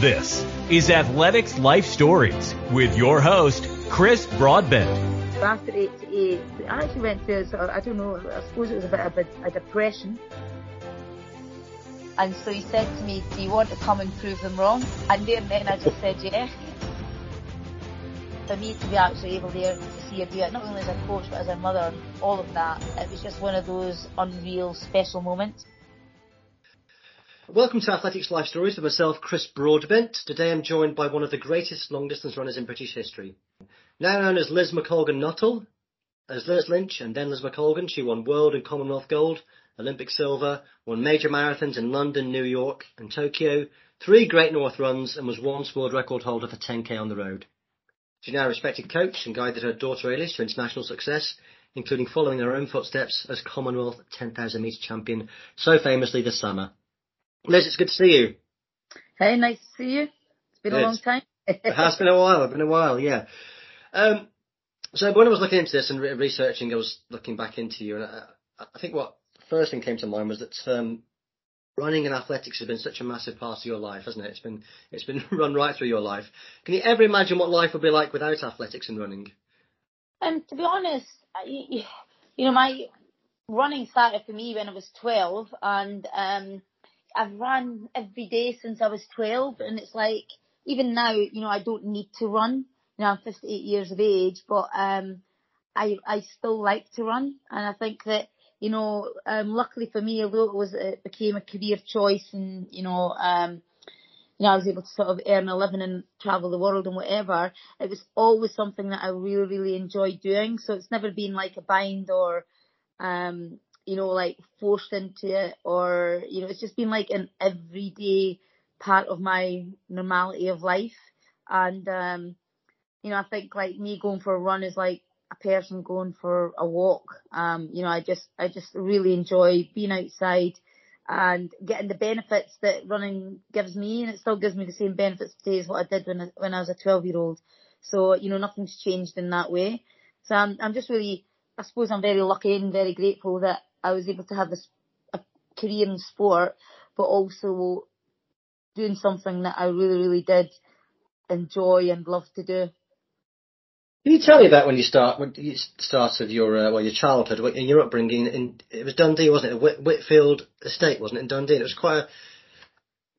This is Athletics Life Stories with your host, Chris Broadbent. After 88, I actually went through a sort of, I don't know, I suppose it was a bit of a, a depression. And so he said to me, do you want to come and prove them wrong? And there and then I just oh. said, yeah. For me to be actually able there to see her do it, not only as a coach but as a mother, all of that, it was just one of those unreal special moments. Welcome to Athletics Life Stories with myself, Chris Broadbent. Today I'm joined by one of the greatest long distance runners in British history. Now known as Liz McColgan Nuttall, as Liz Lynch and then Liz McColgan, she won world and Commonwealth gold, Olympic silver, won major marathons in London, New York and Tokyo, three Great North runs and was once world record holder for 10k on the road. She's now a respected coach and guided her daughter Eilish to international success, including following her own footsteps as Commonwealth 10,000 metre champion so famously this summer. Liz, it's good to see you. Hey, nice to see you. It's been a long time. it has been a while. It's been a while, yeah. Um, so when I was looking into this and re- researching, I was looking back into you, and I, I think what first thing came to mind was that um, running and athletics has been such a massive part of your life, hasn't it? It's been it's been run right through your life. Can you ever imagine what life would be like without athletics and running? Um, to be honest, you know, my running started for me when I was 12, and um, I've run every day since I was 12 and it's like, even now, you know, I don't need to run. You know, I'm 58 years of age, but, um, I, I still like to run. And I think that, you know, um, luckily for me, although it was, it became a career choice and, you know, um, you know, I was able to sort of earn a living and travel the world and whatever. It was always something that I really, really enjoyed doing. So it's never been like a bind or, um, you know, like forced into it or, you know, it's just been like an everyday part of my normality of life. And, um, you know, I think like me going for a run is like a person going for a walk. Um, you know, I just, I just really enjoy being outside and getting the benefits that running gives me and it still gives me the same benefits today as what I did when I, when I was a 12 year old. So, you know, nothing's changed in that way. So I'm, I'm just really, I suppose I'm very lucky and very grateful that I was able to have a, a career in sport, but also doing something that I really, really did enjoy and love to do. Can you tell me about when you start when you started your uh, well your childhood and your upbringing in it was Dundee wasn't it Whit- Whitfield Estate wasn't it in Dundee and it was quite a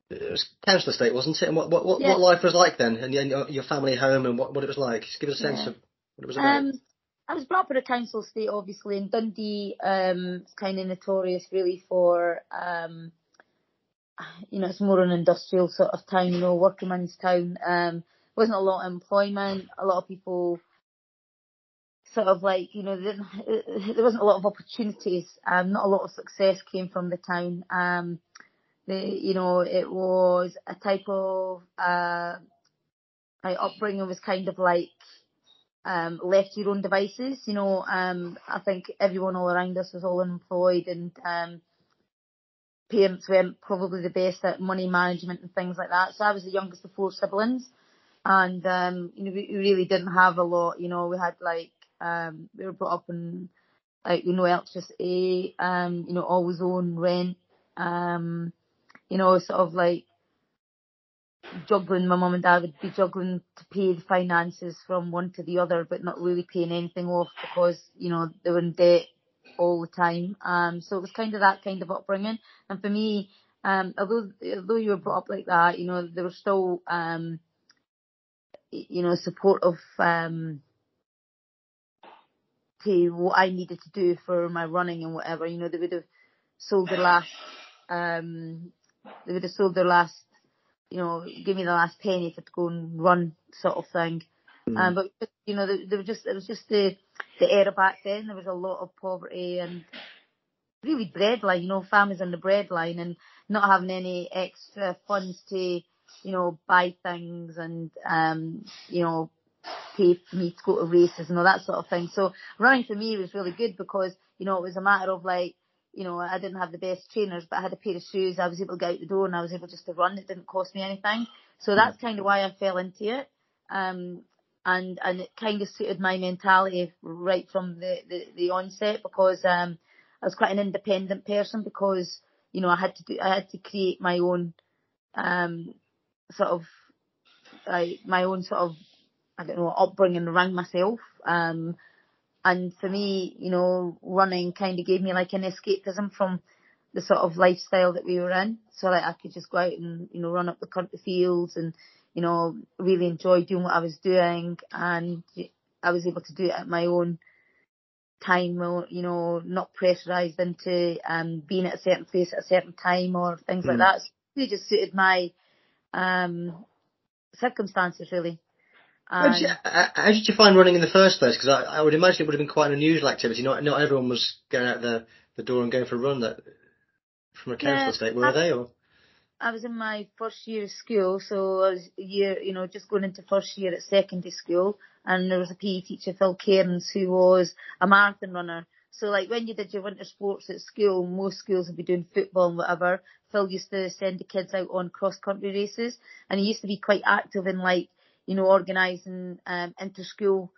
it was council estate wasn't it and what what what, yeah. what life was like then and your, your family home and what what it was like just give us a sense yeah. of what it was about. Um, I was brought up in a council estate, obviously, and Dundee um, is kind of notorious really for, um, you know, it's more an industrial sort of town, you know, working man's town. Um, wasn't a lot of employment. A lot of people sort of like, you know, there, wasn't a lot of opportunities. Um, not a lot of success came from the town. Um, the, you know, it was a type of, uh, my upbringing was kind of like, um, left your own devices. You know, um, I think everyone all around us was all unemployed and um, parents weren't probably the best at money management and things like that. So I was the youngest of four siblings and, um, you know, we really didn't have a lot. You know, we had like, um, we were brought up in like, you know, electricity, um, you know, always own rent, um, you know, sort of like juggling, my mum and dad would be juggling to pay the finances from one to the other, but not really paying anything off because, you know, they were in debt all the time. Um, so it was kind of that kind of upbringing. And for me, um, although, although you were brought up like that, you know, there was still, um, you know, support of, um, to what I needed to do for my running and whatever, you know, they would have sold their last, um, they would have sold their last you know, give me the last penny for to go and run sort of thing. Mm. Um, but you know, there, there was just it was just the the era back then. There was a lot of poverty, and really breadline, you know, families on the breadline and not having any extra funds to, you know, buy things and, um, you know, pay for me to go to races and all that sort of thing. So running for me was really good because, you know, it was a matter of like, you know, I didn't have the best trainers, but I had a pair of shoes. I was able to get out the door and I was able just to run. It didn't cost me anything. So that's kind of why I fell into it. Um, and, and it kind of suited my mentality right from the, the, the onset because, um, I was quite an independent person because, you know, I had to do, I had to create my own, um, sort of, like my own sort of, I don't know, upbringing around myself. Um, and for me, you know, running kind of gave me like an escapism from the sort of lifestyle that we were in. So like I could just go out and, you know, run up the country fields and, you know, really enjoy doing what I was doing and I was able to do it at my own time, you know, not pressurised into um, being at a certain place at a certain time or things mm. like that. So it just suited my um, circumstances really. How did, you, um, how did, you, find running in the first place? Because I, I, would imagine it would have been quite an unusual activity. Not not everyone was going out the, the door and going for a run that from a council yeah, estate, were I, they? Or I was in my first year of school, so I was a year, you know, just going into first year at secondary school, and there was a PE teacher, Phil Cairns, who was a marathon runner. So like when you did your winter sports at school, most schools would be doing football and whatever. Phil used to send the kids out on cross country races, and he used to be quite active in like you know, organising um, inter-school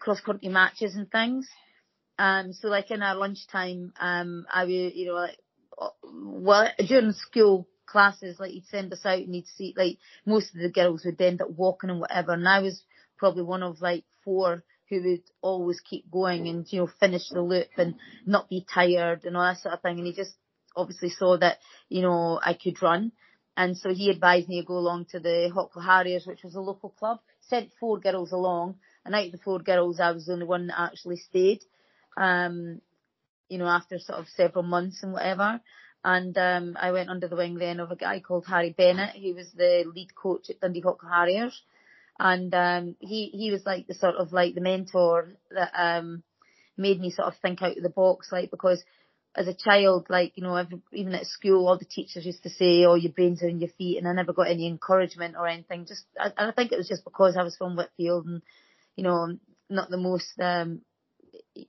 cross-country matches and things. Um, so like in our lunchtime, um, I would, you know, like, uh, well, during school classes, like he'd send us out and he'd see, like, most of the girls would end up walking and whatever. And I was probably one of like four who would always keep going and, you know, finish the loop and not be tired and all that sort of thing. And he just obviously saw that, you know, I could run. And so he advised me to go along to the Hawkhill Harriers, which was a local club. Sent four girls along, and out of the four girls, I was the only one that actually stayed. Um, you know, after sort of several months and whatever. And um, I went under the wing then of a guy called Harry Bennett, He was the lead coach at Dundee Hawkhill Harriers. And um, he he was like the sort of like the mentor that um, made me sort of think out of the box, like because as a child, like, you know, every, even at school, all the teachers used to say, oh, your brains are in your feet, and I never got any encouragement or anything. Just, I, I think it was just because I was from Whitfield and, you know, not the most, um,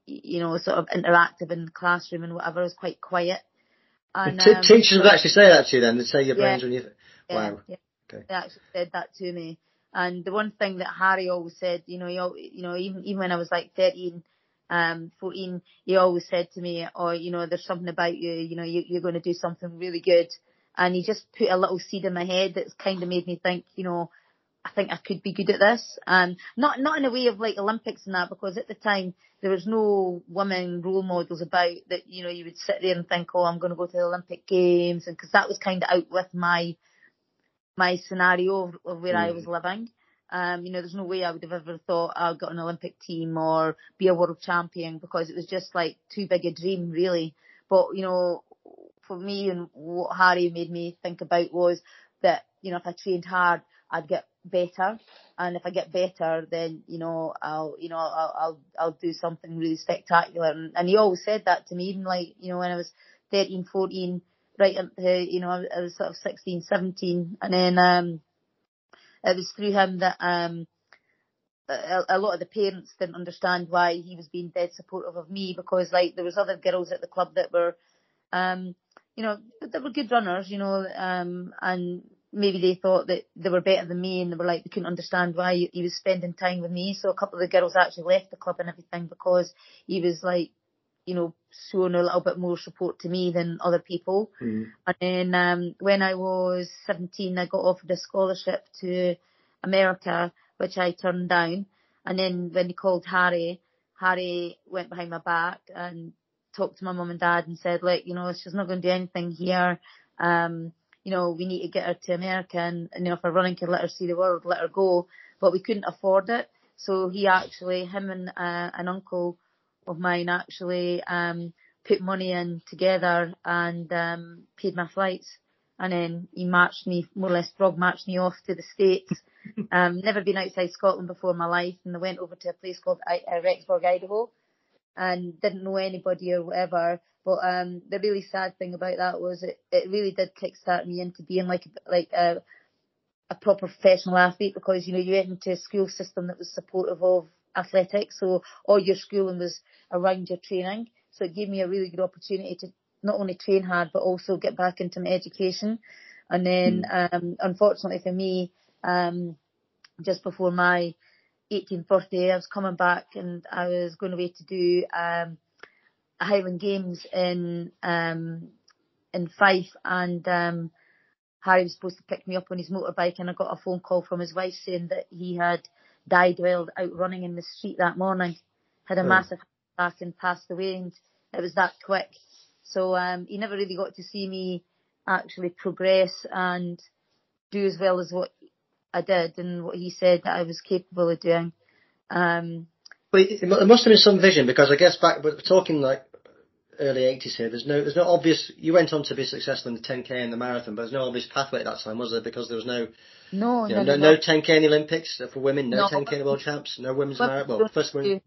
you know, sort of interactive in the classroom and whatever. I was quite quiet. And, um, teachers would actually say that to you then, they'd say your brains yeah, are in your feet. Wow. Yeah, okay. They actually said that to me. And the one thing that Harry always said, you know, he, you know, even, even when I was like 13, um, 14, he always said to me, oh, you know, there's something about you, you know, you, you're going to do something really good. And he just put a little seed in my head that's kind of made me think, you know, I think I could be good at this. And not, not in a way of like Olympics and that, because at the time there was no women role models about that, you know, you would sit there and think, oh, I'm going to go to the Olympic Games. And cause that was kind of out with my, my scenario of, of where mm. I was living. Um, you know, there's no way I would have ever thought I'll get an Olympic team or be a world champion because it was just like too big a dream, really. But, you know, for me and what Harry made me think about was that, you know, if I trained hard, I'd get better. And if I get better, then, you know, I'll, you know, I'll, I'll, I'll do something really spectacular. And, and he always said that to me, even like, you know, when I was 13, 14, right up to, you know, I was sort of 16, 17. And then, um, it was through him that um, a, a, lot of the parents didn't understand why he was being dead supportive of me because like there was other girls at the club that were, um, you know, that were good runners, you know, um, and maybe they thought that they were better than me and they were like they couldn't understand why he, he was spending time with me. So a couple of the girls actually left the club and everything because he was like you know, showing a little bit more support to me than other people. Mm. And then um, when I was 17, I got offered a scholarship to America, which I turned down. And then when he called Harry, Harry went behind my back and talked to my mum and dad and said, like, you know, she's not going to do anything here. Um, you know, we need to get her to America and, and you know, if her running can let her see the world, let her go. But we couldn't afford it. So he actually, him and uh, an uncle of mine actually um, put money in together and um, paid my flights. And then he marched me, more or less frog marched me off to the States. um, never been outside Scotland before in my life and I went over to a place called I- uh, Rexburg, Idaho and didn't know anybody or whatever. But um, the really sad thing about that was it, it really did kickstart me into being like like a a proper professional athlete because you know you went into a school system that was supportive of athletics, so all your schooling was around your training. So it gave me a really good opportunity to not only train hard but also get back into my education. And then, mm. um, unfortunately for me, um, just before my 18th birthday, I was coming back and I was going away to do um, Highland Games in um, in Fife, and um, Harry was supposed to pick me up on his motorbike, and I got a phone call from his wife saying that he had died while out running in the street that morning, had a oh. massive attack and passed away, and it was that quick. So um, he never really got to see me actually progress and do as well as what I did and what he said that I was capable of doing. Um, but it must have been some vision because I guess back, we're talking like early 80s here. There's no, there's no obvious. You went on to be successful in the 10k and the marathon, but there's no obvious pathway at that time, was there? Because there was no, no, you know, no, no, no, 10k in the Olympics for women, no, no 10k in the World Champs, no women's marathon. Well, first women's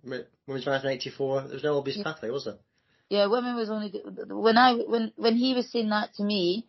marathon 84. there was no obvious yeah. pathway, was there? Yeah, women was only when I when when he was saying that to me.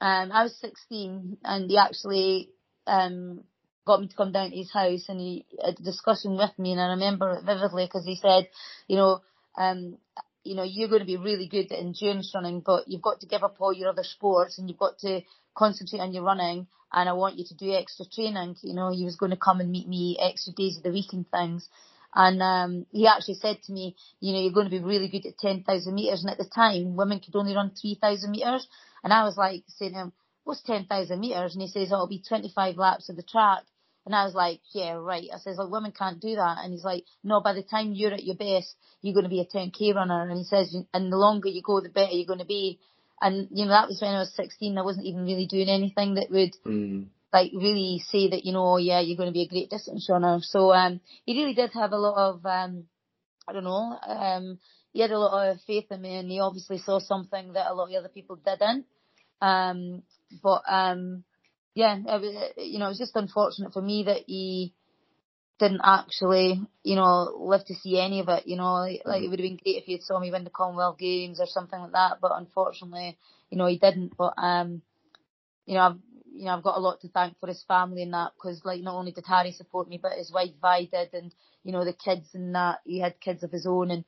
Um, I was 16, and he actually um got me to come down to his house, and he had a discussion with me, and I remember it vividly because he said, you know, um, you know, you're going to be really good at endurance running, but you've got to give up all your other sports, and you've got to concentrate on your running. And I want you to do extra training. You know, he was going to come and meet me extra days of the week and things. And um, he actually said to me, you know, you're going to be really good at 10,000 metres. And at the time, women could only run 3,000 metres. And I was like saying to him, what's 10,000 metres? And he says, oh, it'll be 25 laps of the track. And I was like, yeah, right. I says, like, women can't do that. And he's like, no, by the time you're at your best, you're going to be a 10k runner. And he says, and the longer you go, the better you're going to be. And, you know, that was when I was 16. I wasn't even really doing anything that would mm like really say that you know yeah you're going to be a great distance runner. So um, he really did have a lot of um, I don't know um, he had a lot of faith in me and he obviously saw something that a lot of other people didn't. Um, but um, yeah, it, you know it was just unfortunate for me that he didn't actually, you know, live to see any of it. You know, like, like it would have been great if he had saw me win the Commonwealth Games or something like that. But unfortunately, you know, he didn't. But um, you know, I've you know, I've got a lot to thank for his family and that because like not only did Harry support me, but his wife Vi did, and you know the kids and that he had kids of his own, and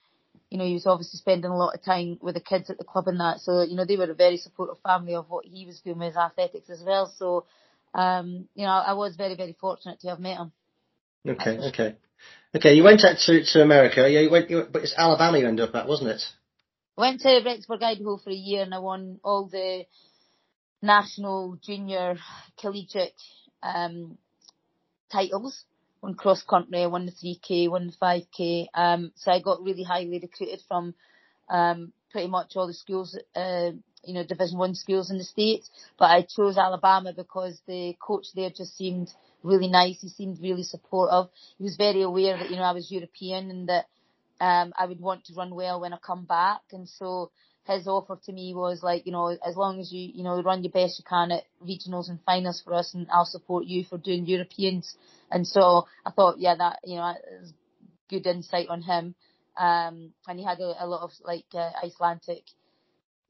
you know he was obviously spending a lot of time with the kids at the club and that. So you know they were a very supportive family of what he was doing with his athletics as well. So um, you know I was very very fortunate to have met him. Okay, okay, okay. You went out to to America. Yeah, you went. You, but it's Alabama you ended up at, wasn't it? I went to Rexburg, Idaho for a year, and I won all the national, junior, collegiate um, titles. Won cross country, won the 3k, won the 5k. Um, so I got really highly recruited from um, pretty much all the schools, uh, you know, Division One schools in the states. But I chose Alabama because the coach there just seemed really nice. He seemed really supportive. He was very aware that you know I was European and that um, I would want to run well when I come back. And so his offer to me was like, you know, as long as you, you know, run your best you can at regionals and finals for us, and I'll support you for doing Europeans. And so I thought, yeah, that you know, is good insight on him. Um, and he had a, a lot of like uh, Icelandic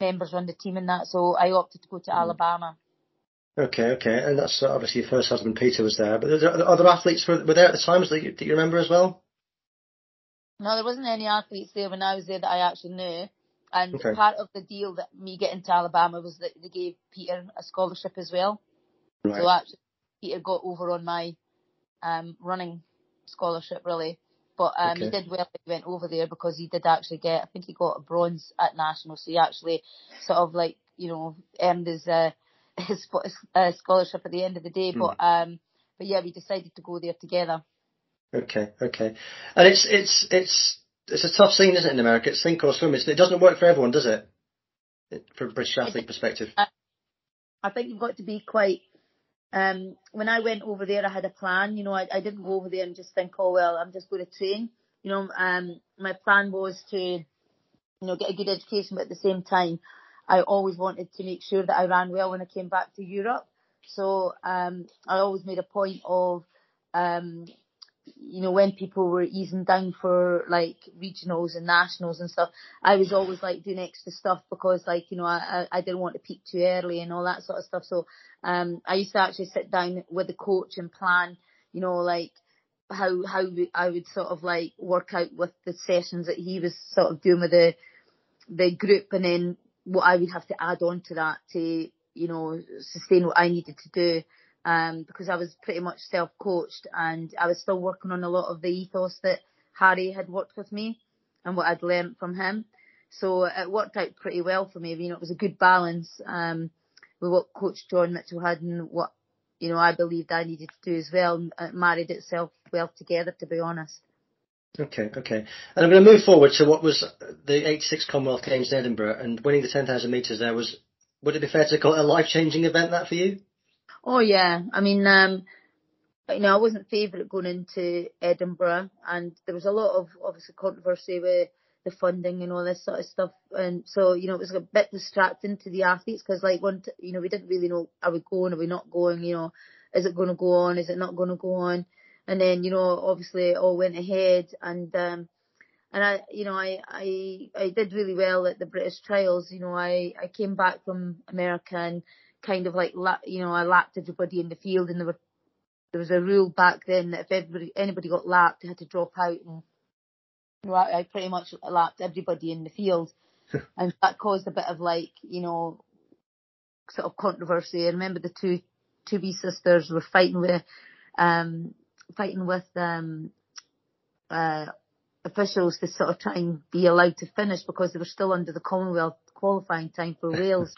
members on the team and that, so I opted to go to mm. Alabama. Okay, okay, and that's obviously your first husband Peter was there, but are there other athletes were, were there at the times that you, that you remember as well? No, there wasn't any athletes there when I was there that I actually knew. And okay. part of the deal that me getting to Alabama was that they gave Peter a scholarship as well. Right. So actually, Peter got over on my um, running scholarship really. But um, okay. he did well he went over there because he did actually get, I think he got a bronze at national. So he actually sort of like, you know, earned his, uh, his, uh, scholarship at the end of the day. Hmm. But, um, but yeah, we decided to go there together. Okay, okay. And it's, it's, it's, it's a tough scene, isn't it, in America? It's sink or swim. It's, it doesn't work for everyone, does it? From a British athlete perspective. I think you've got to be quite. Um, when I went over there, I had a plan. You know, I, I didn't go over there and just think, oh well, I'm just going to train. You know, um, my plan was to, you know, get a good education, but at the same time, I always wanted to make sure that I ran well when I came back to Europe. So um, I always made a point of um, you know, when people were easing down for like regionals and nationals and stuff, I was always like doing extra stuff because like, you know, I, I didn't want to peak too early and all that sort of stuff. So, um, I used to actually sit down with the coach and plan, you know, like how, how I would sort of like work out with the sessions that he was sort of doing with the, the group and then what I would have to add on to that to, you know, sustain what I needed to do um, because I was pretty much self-coached and I was still working on a lot of the ethos that Harry had worked with me and what I'd learned from him. So it worked out pretty well for me. You know, it was a good balance um, with what Coach John Mitchell had and what you know I believed I needed to do as well. It married itself well together, to be honest. Okay, okay. And I'm going to move forward to what was the 86 Commonwealth Games in Edinburgh and winning the 10,000 metres there was, would it be fair to call it a life-changing event that for you? Oh yeah, I mean, um, you know, I wasn't favourite going into Edinburgh, and there was a lot of obviously controversy with the funding and all this sort of stuff, and so you know it was a bit distracting to the athletes because like one, t- you know, we didn't really know are we going, are we not going, you know, is it going to go on, is it not going to go on, and then you know obviously it all went ahead, and um, and I, you know, I, I, I did really well at the British trials. You know, I, I came back from America and kind of like you know I lapped everybody in the field, and there were there was a rule back then that if everybody anybody got lapped, they had to drop out, and you know, I, I pretty much lapped everybody in the field, and that caused a bit of like you know sort of controversy. I remember the two Tooby sisters were fighting with um fighting with um uh officials to sort of try and be allowed to finish because they were still under the Commonwealth qualifying time for Wales.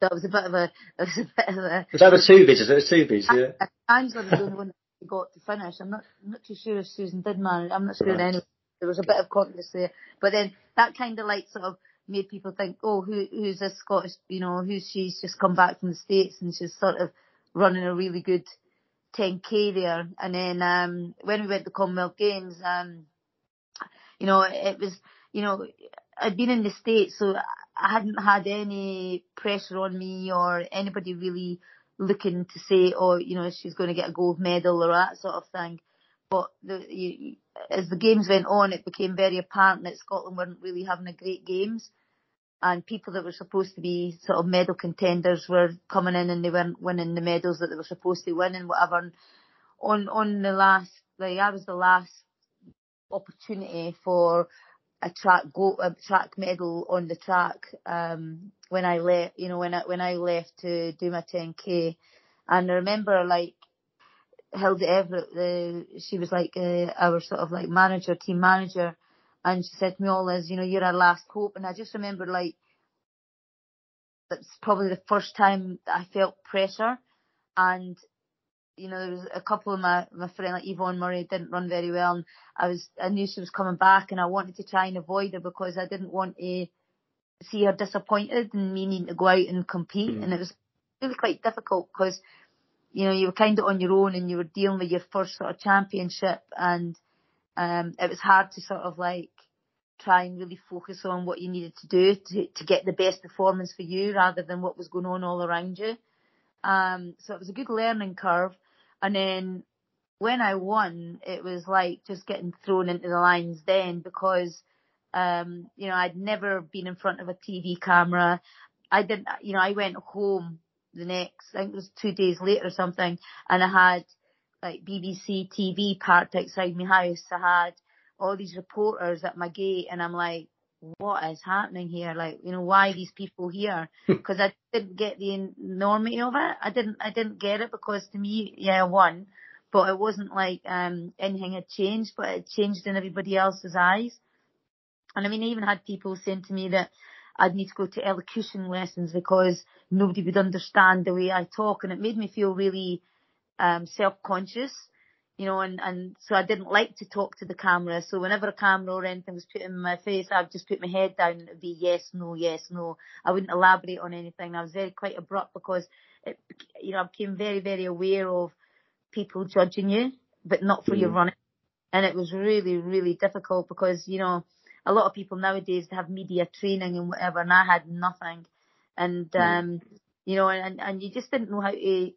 That was a bit of a, it was a bit of a. Was that a Toobys? Is it a Toobys? Yeah. Angela was the only one that got to finish. I'm not, I'm not too sure if Susan did manage. I'm not sure right. anyway. There was a bit of controversy there, but then that kind of like sort of made people think, oh, who who's this Scottish? You know, who's she's just come back from the states and she's sort of running a really good 10k there. And then um when we went to Commonwealth Games, um, you know, it was, you know, I'd been in the states, so I hadn't had any pressure on me or anybody really looking to say, oh, you know, she's going to get a gold medal or that sort of thing. But the, you, as the games went on, it became very apparent that Scotland weren't really having a great games. And people that were supposed to be sort of medal contenders were coming in and they weren't winning the medals that they were supposed to win and whatever. And on, on the last, like I was the last opportunity for a track go a track medal on the track um when I left you know when I when I left to do my 10k and I remember like Hilda Everett the she was like uh, our sort of like manager team manager and she said to me all as you know you're our last hope. And I just remember like that's probably the first time I felt pressure. And you know, there was a couple of my, my friend like Yvonne Murray didn't run very well and I was, I knew she was coming back and I wanted to try and avoid her because I didn't want to see her disappointed and me needing to go out and compete. Mm. And it was really quite difficult because, you know, you were kind of on your own and you were dealing with your first sort of championship and, um, it was hard to sort of like try and really focus on what you needed to do to, to get the best performance for you rather than what was going on all around you. Um, so it was a good learning curve. And then when I won, it was like just getting thrown into the lines then because, um, you know, I'd never been in front of a TV camera. I didn't, you know, I went home the next, I think it was two days later or something, and I had like BBC TV parked outside my house. I had all these reporters at my gate and I'm like, what is happening here? Like, you know, why these people here? Because I didn't get the enormity of it. I didn't, I didn't get it because to me, yeah, I won, but it wasn't like, um, anything had changed, but it changed in everybody else's eyes. And I mean, I even had people saying to me that I'd need to go to elocution lessons because nobody would understand the way I talk. And it made me feel really, um, self-conscious you know, and, and so I didn't like to talk to the camera. So whenever a camera or anything was put in my face, I'd just put my head down and it'd be yes, no, yes, no. I wouldn't elaborate on anything. I was very quite abrupt because it, you know, I became very, very aware of people judging you, but not for mm. your running. And it was really, really difficult because, you know, a lot of people nowadays have media training and whatever, and I had nothing. And, mm. um, you know, and, and you just didn't know how to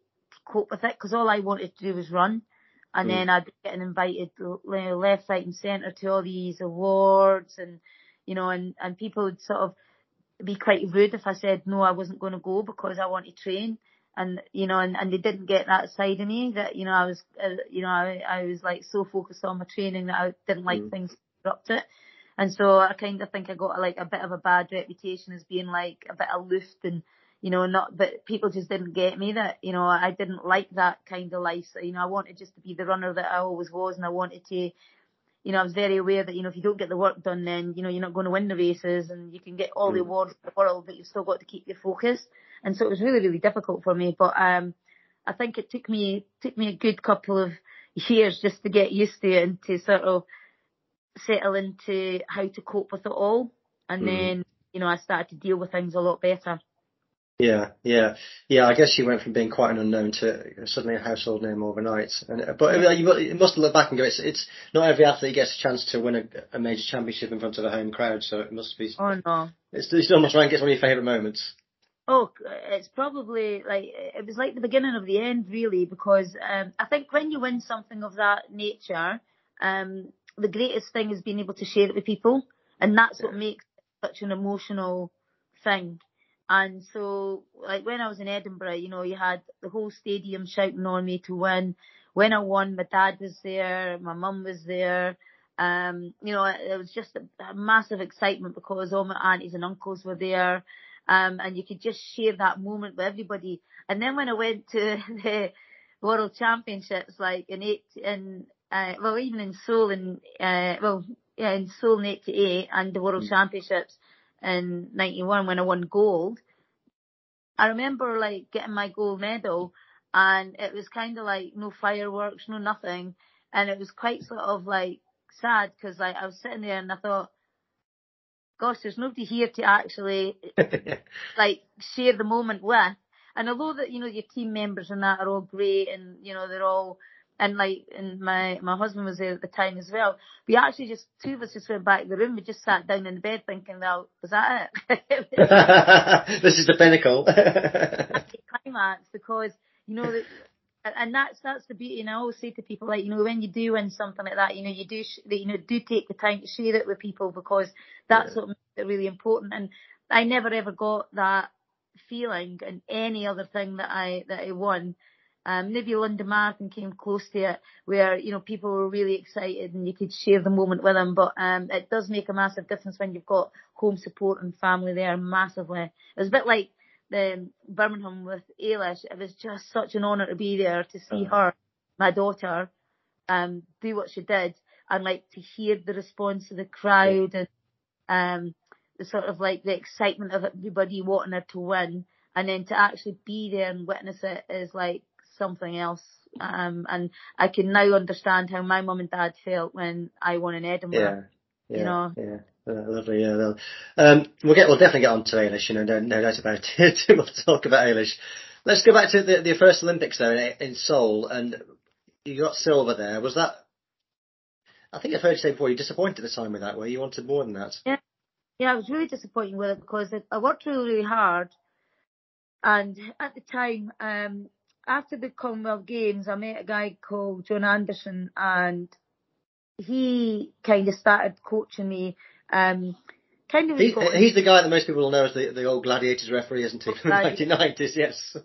cope with it because all I wanted to do was run and mm. then I'd be getting invited left, right, and centre to all these awards, and you know, and and people would sort of be quite rude if I said no, I wasn't going to go because I want to train, and you know, and, and they didn't get that side of me that you know I was, uh, you know, I I was like so focused on my training that I didn't like mm. things to interrupt it. And so I kind of think I got like a bit of a bad reputation as being like a bit aloof and you know, not, but people just didn't get me that, you know, I didn't like that kind of life. So, you know, I wanted just to be the runner that I always was and I wanted to, you know, I was very aware that, you know, if you don't get the work done, then, you know, you're not going to win the races and you can get all the mm. awards in the world, but you've still got to keep your focus. And so it was really, really difficult for me. But, um, I think it took me, took me a good couple of years just to get used to it and to sort of settle into how to cope with it all. And mm. then, you know, I started to deal with things a lot better. Yeah, yeah, yeah. I guess you went from being quite an unknown to suddenly a household name overnight. And but you must look back and go, it's, it's not every athlete gets a chance to win a, a, major championship in front of a home crowd, so it must be. Oh no! It's, it's almost rank. It's one of your favourite moments. Oh, it's probably like it was like the beginning of the end, really, because um, I think when you win something of that nature, um, the greatest thing is being able to share it with people, and that's yeah. what makes it such an emotional thing. And so, like when I was in Edinburgh, you know, you had the whole stadium shouting on me to win. When I won, my dad was there, my mum was there. Um, you know, it was just a, a massive excitement because all my aunties and uncles were there. Um, and you could just share that moment with everybody. And then when I went to the World Championships, like in eight, in, uh, well, even in Seoul in, uh, well, yeah, in Seoul in 88 and the World mm. Championships, in 91 when I won gold, I remember like getting my gold medal and it was kind of like no fireworks, no nothing. And it was quite sort of like sad because like I was sitting there and I thought, gosh, there's nobody here to actually like share the moment with. And although that, you know, your team members and that are all great and, you know, they're all and like, and my, my husband was there at the time as well. We actually just, two of us just went back to the room. We just sat down in the bed thinking, well, was that it? this is the pinnacle. climax because, you know, that, and that's that's the beauty. And I always say to people, like you know, when you do win something like that, you know, you do sh- you know do take the time to share it with people because that's yeah. what makes it really important. And I never ever got that feeling in any other thing that I that I won. Um, maybe London Marathon came close to it, where you know people were really excited and you could share the moment with them. But um, it does make a massive difference when you've got home support and family there massively. It was a bit like the Birmingham with Eilish. It was just such an honour to be there to see uh-huh. her, my daughter, um, do what she did, and like to hear the response of the crowd and um, the sort of like the excitement of everybody wanting her to win, and then to actually be there and witness it is like something else. Um, and I can now understand how my mum and dad felt when I won in Edinburgh. Yeah, yeah, you know. Yeah. Uh, lovely, yeah. Um, we'll get, we'll definitely get on to Eilish, you know, no, no doubt about it. we'll talk about Eilish. Let's go back to the, the first Olympics though in, in Seoul, and you got silver there. Was that? I think I've heard you say before you disappointed at the time with that. Where you wanted more than that. Yeah, yeah, I was really disappointed with it because I worked really, really hard, and at the time, um, after the Commonwealth Games, I met a guy called John Anderson, and he kind of started coaching me. Um, kind of. He, he's the guy that most people will know as the, the old Gladiators referee, isn't he, from the 1990s? Yes.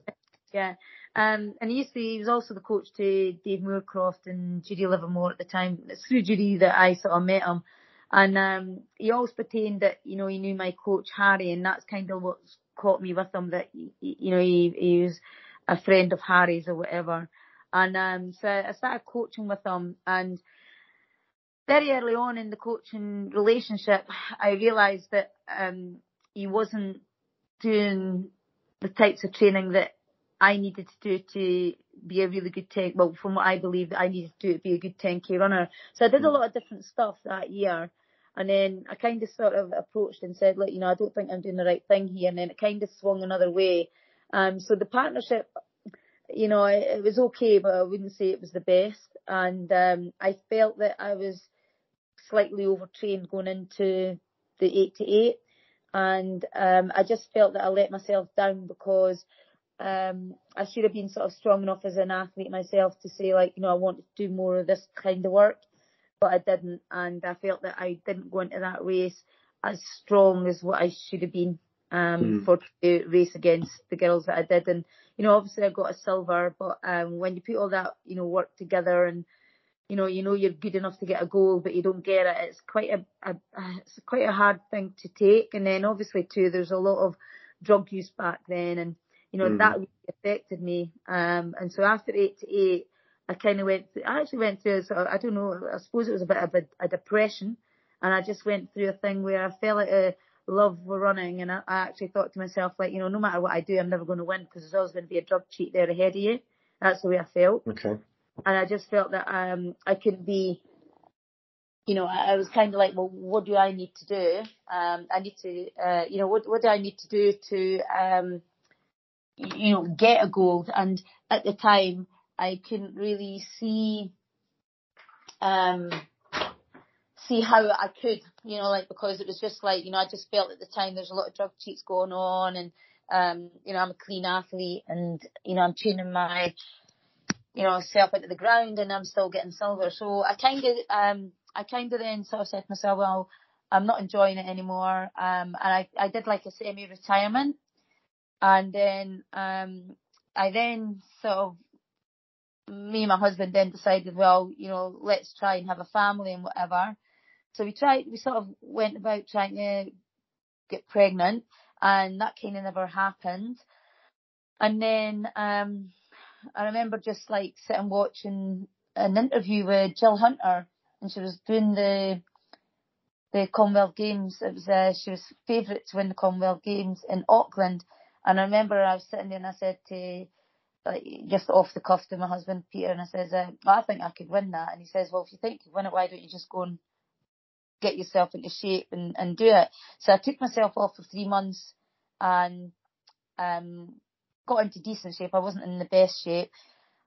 Yeah. Um, and he used to, he was also the coach to Dave Moorcroft and Judy Livermore at the time. It's through Judy that I sort of met him. And, um, he always pretended that, you know, he knew my coach Harry and that's kind of what's caught me with him that, you know, he, he was, a friend of Harry's or whatever. And um, so I started coaching with him and very early on in the coaching relationship, I realised that um, he wasn't doing the types of training that I needed to do to be a really good 10, well, from what I believe that I needed to do to be a good 10k runner. So I did a mm. lot of different stuff that year. And then I kind of sort of approached and said, look, you know, I don't think I'm doing the right thing here. And then it kind of swung another way. Um, so the partnership, you know, it, it was okay, but I wouldn't say it was the best. And um, I felt that I was slightly overtrained going into the eight to eight, and um, I just felt that I let myself down because um, I should have been sort of strong enough as an athlete myself to say like, you know, I want to do more of this kind of work, but I didn't, and I felt that I didn't go into that race as strong as what I should have been um, mm. for the race against the girls that I did. And, you know, obviously I got a silver, but um, when you put all that, you know, work together and, you know, you know you're good enough to get a goal, but you don't get it. It's quite a, a, a it's quite a hard thing to take. And then obviously too, there's a lot of drug use back then, and you know mm. that really affected me. Um, and so after eight to eight, I kind of went. Through, I actually went through. So I don't know. I suppose it was a bit of a, a depression, and I just went through a thing where I fell out of love for running, and I, I actually thought to myself like, you know, no matter what I do, I'm never going to win because there's always going to be a drug cheat there ahead of you. That's the way I felt. Okay and I just felt that um I couldn't be you know, I, was kind of like, well, what do I need to do? Um, I need to, uh, you know, what what do I need to do to, um, you know, get a gold? And at the time, I couldn't really see, um, see how I could, you know, like because it was just like, you know, I just felt at the time there's a lot of drug cheats going on, and um, you know, I'm a clean athlete, and you know, I'm training my you know, self into the ground and I'm still getting silver. So I kind of, um, I kind of then sort of said to myself, well, I'm not enjoying it anymore. Um, and I, I did like a semi-retirement and then, um, I then sort of, me and my husband then decided, well, you know, let's try and have a family and whatever. So we tried, we sort of went about trying to get pregnant and that kind of never happened. And then, um, I remember just like sitting watching an interview with Jill Hunter, and she was doing the the Commonwealth Games. It was uh, she was favourite to win the Commonwealth Games in Auckland, and I remember I was sitting there and I said to like just off the cuff to my husband Peter, and I says, uh, I think I could win that, and he says, well, if you think you win it, why don't you just go and get yourself into shape and and do it? So I took myself off for three months, and um got into decent shape. I wasn't in the best shape,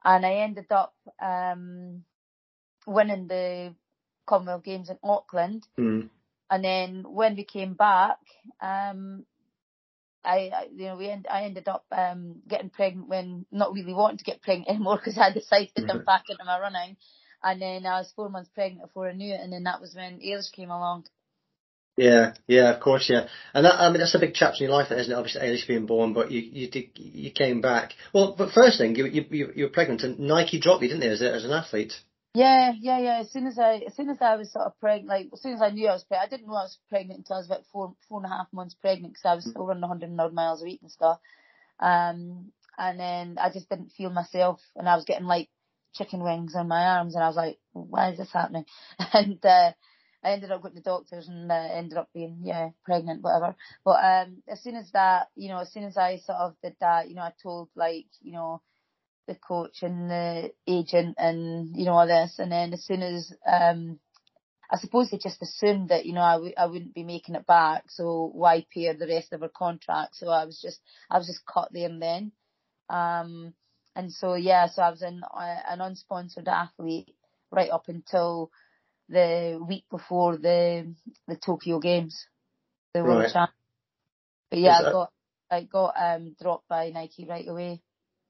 and I ended up um, winning the Commonwealth Games in Auckland. Mm. And then when we came back, um, I, I, you know, we end, I ended up um, getting pregnant when not really wanting to get pregnant anymore because I decided to come back into my running. And then I was four months pregnant before I knew it, and then that was when Eilish came along. Yeah, yeah, of course, yeah, and that, I mean that's a big chapter in your life, isn't it? Obviously, Eilish being born, but you you did you came back. Well, but first thing, you you you were pregnant, and Nike dropped you, didn't they, as a, as an athlete? Yeah, yeah, yeah. As soon as I as soon as I was sort of pregnant, like as soon as I knew I was pregnant, I didn't know I was pregnant until I was about four four and a half months pregnant because I was still running 100 odd miles a week and stuff. Um, and then I just didn't feel myself, and I was getting like chicken wings on my arms, and I was like, why is this happening? And uh, I ended up going to doctors and uh, ended up being yeah pregnant whatever. But um as soon as that you know as soon as I sort of did that you know I told like you know the coach and the agent and you know all this and then as soon as um I suppose they just assumed that you know I w- I wouldn't be making it back so why pay her the rest of her contract so I was just I was just caught there and then um and so yeah so I was an uh, an unsponsored athlete right up until the week before the the Tokyo Games, the World right. Champ. But yeah, I got I got um dropped by Nike right away.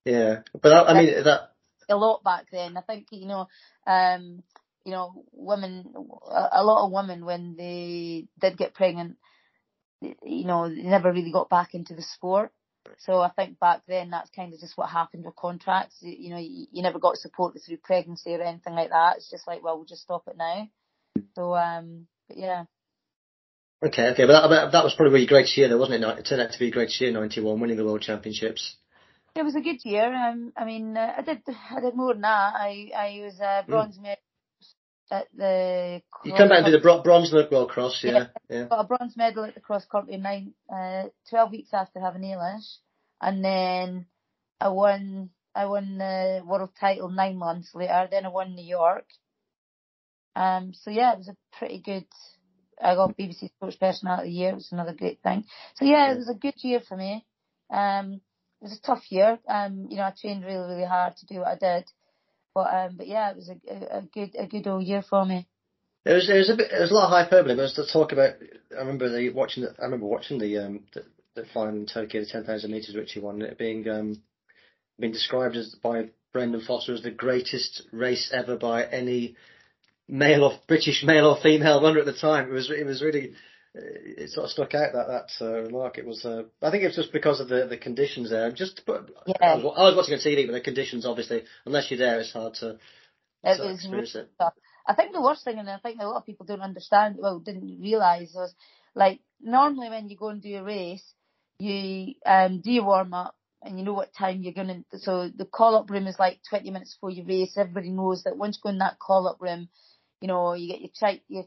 Yeah, but I, I mean that a lot back then. I think you know, um, you know, women, a, a lot of women when they did get pregnant, you know, they never really got back into the sport. So I think back then that's kind of just what happened with contracts. You, you know, you, you, never got supported through pregnancy or anything like that. It's just like, well, we'll just stop it now. So, um, but yeah. Okay, okay, but that, that was probably your greatest year, though, wasn't it? It turned out to be a great year, '91, winning the World Championships. It was a good year. Um, I mean, uh, I did I did more than that. I I was a hmm. bronze medal at the. You come back and do the bronze World Cross, yeah, yeah. Got a bronze medal at the cross country nine, uh, twelve weeks after having Eilish, and then I won I won the world title nine months later. Then I won New York, um, so yeah, it was a pretty good. I got BBC Sports Personality of the Year. It was another great thing. So yeah, it was a good year for me. Um, it was a tough year. Um, you know, I trained really, really hard to do what I did. But um, but yeah, it was a, a, good a good old year for me. It was it was a bit it was a lot of hyperbole. But it was to talk about. I remember the watching. The, I remember watching the um the, the final in Tokyo, the ten thousand meters which he won. It being um been described as by Brendan Foster as the greatest race ever by any male or British male or female runner at the time. It was it was really it sort of stuck out that that uh, remark. It was uh, I think it was just because of the the conditions there. Just but yeah. I, was, I was watching on TV, but the conditions obviously unless you're there, it's hard to. It was experience it. I think the worst thing, and I think a lot of people don't understand, well, didn't realise was like normally when you go and do a race, you um, do your warm up and you know what time you're going to. So the call up room is like 20 minutes before you race. Everybody knows that once you go in that call up room, you know you get your check, your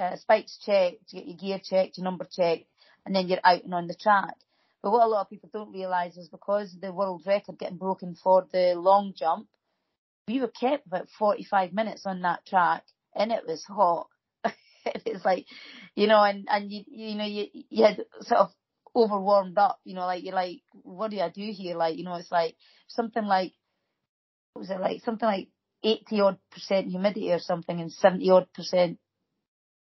uh, spikes checked, you get your gear checked, your number checked, and then you're out and on the track. But what a lot of people don't realise is because the world record getting broken for the long jump, we were kept about 45 minutes on that track and it was hot. it was like, you know, and, and you, you know, you, you had sort of over warmed up, you know, like you're like, what do I do here? Like, you know, it's like something like, what was it like? Something like 80 odd percent humidity or something and 70 odd percent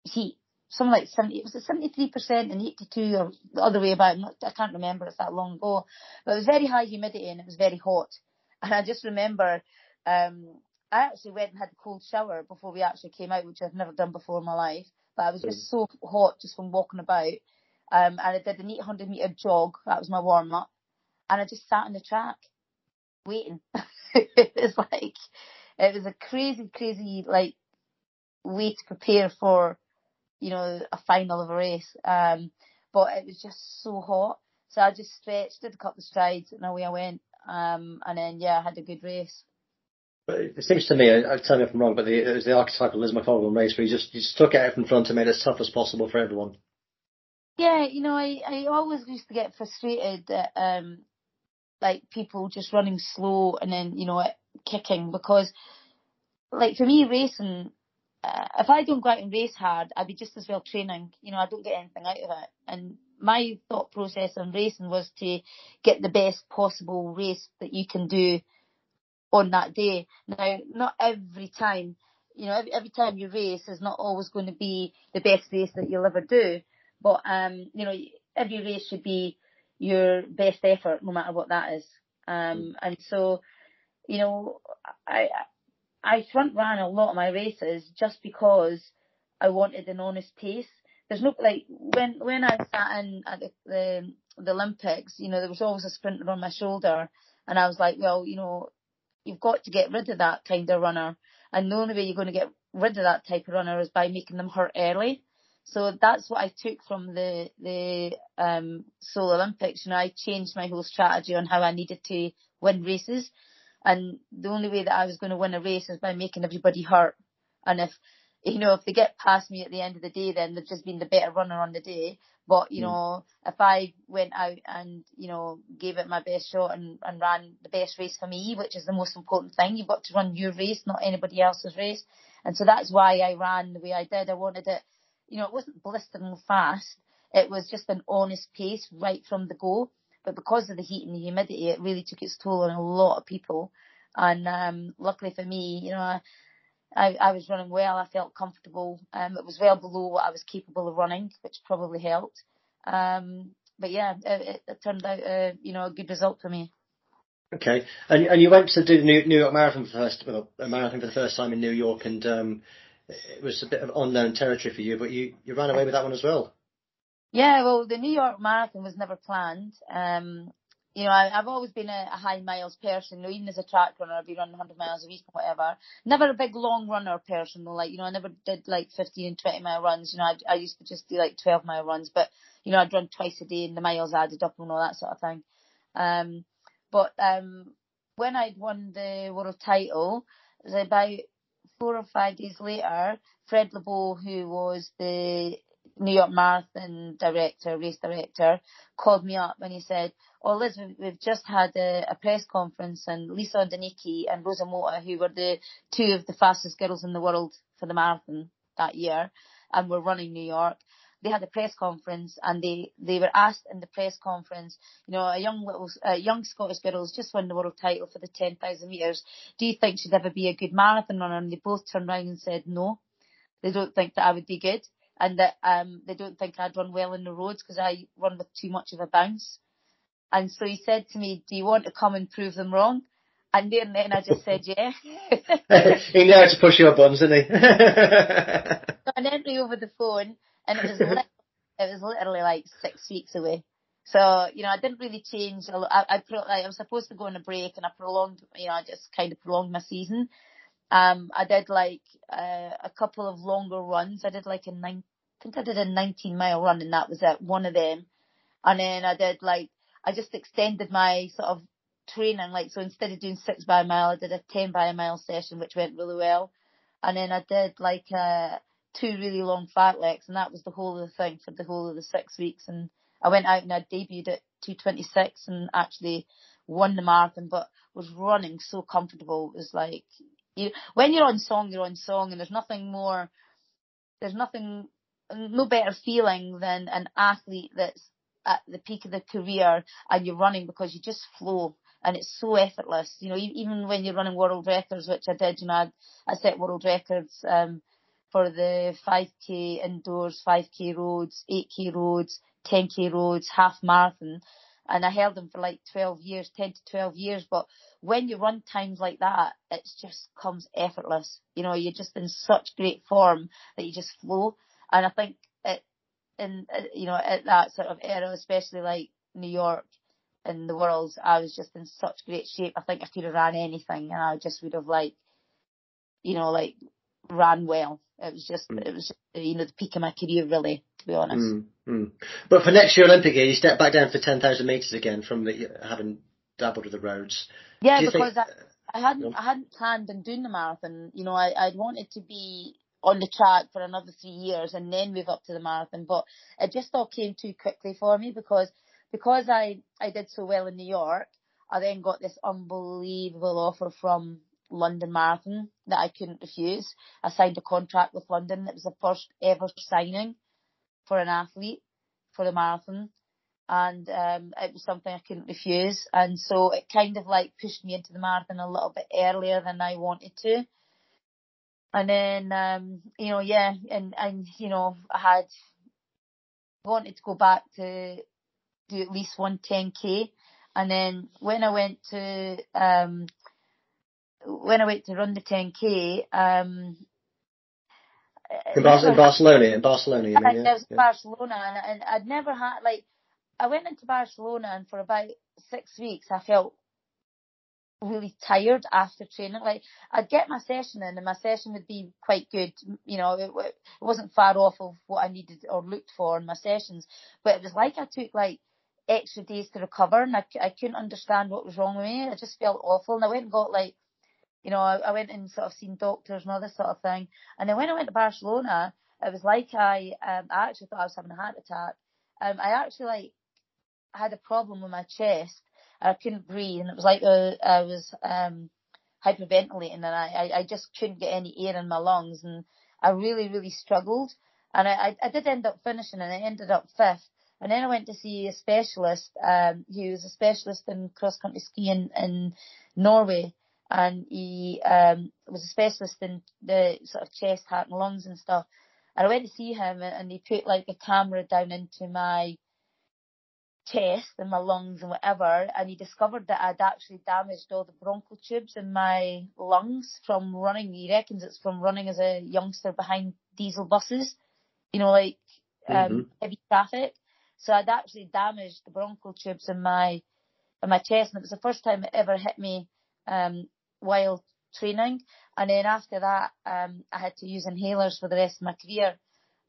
heat. Something like 70, was it 73% and 82 or the other way about? I can't remember, it's that long ago. But it was very high humidity and it was very hot. And I just remember, um, I actually went and had a cold shower before we actually came out, which I've never done before in my life. But I was just so hot just from walking about. Um, and I did an 800 metre jog. That was my warm up. And I just sat on the track waiting. it was like, it was a crazy, crazy, like, way to prepare for, you know, a final of a race. Um, but it was just so hot. So I just stretched, did a couple of strides, and away I went. Um, and then, yeah, I had a good race. But it seems to me, I, tell me if I'm wrong, but the, it was the archetypal Liz McColgan race where you just, you just took it out in front and made it as tough as possible for everyone. Yeah, you know, I, I always used to get frustrated that, um, like people just running slow and then, you know, kicking because, like for me, racing, uh, if I don't go out and race hard, I'd be just as well training. You know, I don't get anything out of it. And my thought process on racing was to get the best possible race that you can do on that day. Now, not every time, you know, every, every time you race is not always going to be the best race that you'll ever do. But, um, you know, every race should be your best effort, no matter what that is. Um, mm. and so, you know, I, I front ran a lot of my races just because I wanted an honest pace. There's no, like, when, when I sat in at the, the, the Olympics, you know, there was always a sprinter on my shoulder and I was like, well, you know, you've got to get rid of that kind of runner. And the only way you're going to get rid of that type of runner is by making them hurt early. So that's what I took from the the um, Seoul Olympics. You know, I changed my whole strategy on how I needed to win races, and the only way that I was going to win a race is by making everybody hurt. And if you know, if they get past me at the end of the day, then they've just been the better runner on the day. But, you mm. know, if I went out and, you know, gave it my best shot and, and ran the best race for me, which is the most important thing, you've got to run your race, not anybody else's race. And so that's why I ran the way I did. I wanted it, you know, it wasn't blistering fast. It was just an honest pace right from the go. But because of the heat and the humidity, it really took its toll on a lot of people. And um, luckily for me, you know, I, I, was running well. I felt comfortable. Um, it was well below what I was capable of running, which probably helped. Um, but yeah, it, it turned out, uh, you know, a good result for me. Okay, and and you went to do the New, New York Marathon for first, well, a marathon for the first time in New York, and um, it was a bit of unknown territory for you, but you you ran away with that one as well. Yeah, well, the New York Marathon was never planned. Um, you know, I, have always been a, a, high miles person. You know, even as a track runner, I'd be running 100 miles a week or whatever. Never a big long runner person though. Like, you know, I never did like 15 and 20 mile runs. You know, I, I used to just do like 12 mile runs, but you know, I'd run twice a day and the miles added up and all that sort of thing. Um, but um, when I'd won the world title, it was about four or five days later, Fred Lebow, who was the New York Marathon director, race director, called me up and he said, "Oh, Liz, we've just had a, a press conference and Lisa Ondieki and Rosa Mota, who were the two of the fastest girls in the world for the marathon that year, and were running New York." They had a press conference and they, they were asked in the press conference, you know, a young little, a young Scottish girl has just won the world title for the 10,000 metres. Do you think she'd ever be a good marathon runner? And they both turned around and said no. They don't think that I would be good and that um, they don't think I'd run well in the roads because I run with too much of a bounce. And so he said to me, "Do you want to come and prove them wrong?" And then, then I just said yeah. he knew how to push your buttons, didn't he? so I went over the phone, and it was it was literally like six weeks away. So you know, I didn't really change. I I, I, I was supposed to go on a break, and I prolonged. You know, I just kind of prolonged my season. Um, I did like uh, a couple of longer runs. I did like a nine, I think I did a 19 mile run, and that was one of them. And then I did like I just extended my sort of training. Like so, instead of doing six by a mile, I did a 10 by a mile session, which went really well. And then I did like uh, two really long fartleks, and that was the whole of the thing for the whole of the six weeks. And I went out and I debuted at 226 and actually won the marathon, but was running so comfortable. It was like you, when you're on song, you're on song, and there's nothing more, there's nothing, no better feeling than an athlete that's at the peak of their career and you're running because you just flow and it's so effortless. You know, even when you're running world records, which I did, you know, I, I set world records um, for the 5k indoors, 5k roads, 8k roads, 10k roads, half marathon, and I held them for like 12 years, 10 to 12 years. But when you run times like that, it just comes effortless. You know, you're just in such great form that you just flow. And I think it, in, uh, you know, at that sort of era, especially like New York and the Worlds, I was just in such great shape. I think I could have ran anything and I just would have like, you know, like ran well. It was just, mm. it was, you know, the peak of my career really, to be honest. Mm, mm. But for next year Olympic year, you step back down for 10,000 metres again from the, having dabbled with the roads. Yeah, because think, I, I hadn't, I hadn't planned on doing the marathon. You know, I, I'd wanted to be on the track for another three years and then move up to the marathon, but it just all came too quickly for me because, because I, I did so well in New York, I then got this unbelievable offer from London Marathon that I couldn't refuse. I signed a contract with London. It was the first ever signing for an athlete for the marathon. And um, it was something I couldn't refuse. And so it kind of like pushed me into the marathon a little bit earlier than I wanted to. And then, um, you know, yeah, and, and, you know, I had wanted to go back to do at least one 10k. And then when I went to, um, when I went to run the 10k, um, in, Bar- in Barcelona, in Barcelona, you mean, yeah? was yeah. Barcelona, and, and I'd never had like, I went into Barcelona, and for about six weeks, I felt really tired after training. Like I'd get my session in, and my session would be quite good. You know, it, it wasn't far off of what I needed or looked for in my sessions, but it was like I took like extra days to recover, and I, I couldn't understand what was wrong with me. I just felt awful, and I went and got like you know, I, I went and sort of seen doctors and all this sort of thing. And then when I went to Barcelona, it was like I, um, I actually thought I was having a heart attack. Um, I actually like had a problem with my chest. I couldn't breathe, and it was like uh, I was um, hyperventilating, and I, I, I just couldn't get any air in my lungs, and I really, really struggled. And I, I, I did end up finishing, and I ended up fifth. And then I went to see a specialist, um, who was a specialist in cross country skiing in Norway and he um, was a specialist in the sort of chest, heart, and lungs and stuff. And I went to see him, and he put like a camera down into my chest and my lungs and whatever, and he discovered that I'd actually damaged all the bronchial tubes in my lungs from running. He reckons it's from running as a youngster behind diesel buses, you know, like um, mm-hmm. heavy traffic. So I'd actually damaged the bronchial tubes in my in my chest, and it was the first time it ever hit me um, while training. And then after that, um, I had to use inhalers for the rest of my career.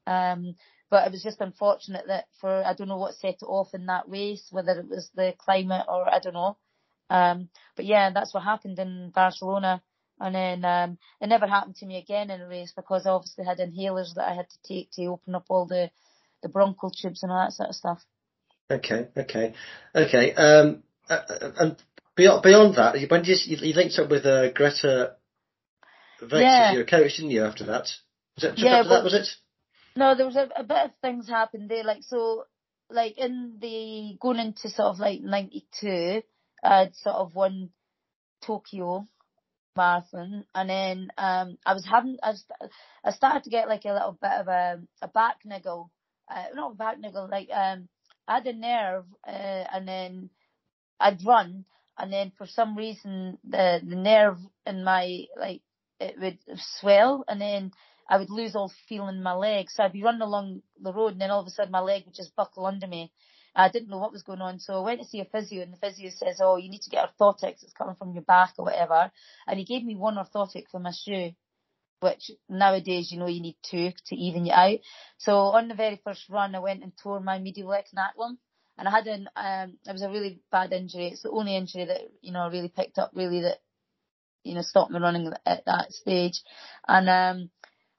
Um, but it was just unfortunate that for, I don't know what set it off in that race, whether it was the climate or I don't know. Um, but yeah, that's what happened in Barcelona. And then, um, it never happened to me again in a race because I obviously had inhalers that I had to take to open up all the, the bronchial tubes and all that sort of stuff. Okay, okay, okay. Um, uh, uh and beyond beyond that, when you, you linked up with uh, Greta Waitz yeah. as your coach, didn't you? After that, was it yeah, after that? Was it? No, there was a, a bit of things happened there. Like so, like in the going into sort of like '92, I'd sort of won Tokyo marathon, and then um I was having I, was, I started to get like a little bit of a a back niggle, uh, not a back niggle, like um I had a nerve, uh, and then I'd run and then for some reason the the nerve in my like it would swell, and then I would lose all feeling in my leg. So I'd be running along the road, and then all of a sudden my leg would just buckle under me. I didn't know what was going on, so I went to see a physio, and the physio says, "Oh, you need to get orthotics. It's coming from your back or whatever." And he gave me one orthotic for my shoe, which nowadays you know you need two to even you out. So on the very first run, I went and tore my medial retinaculum and I had an um it was a really bad injury. It's the only injury that you know really picked up really that you know stopped me running at that stage, and um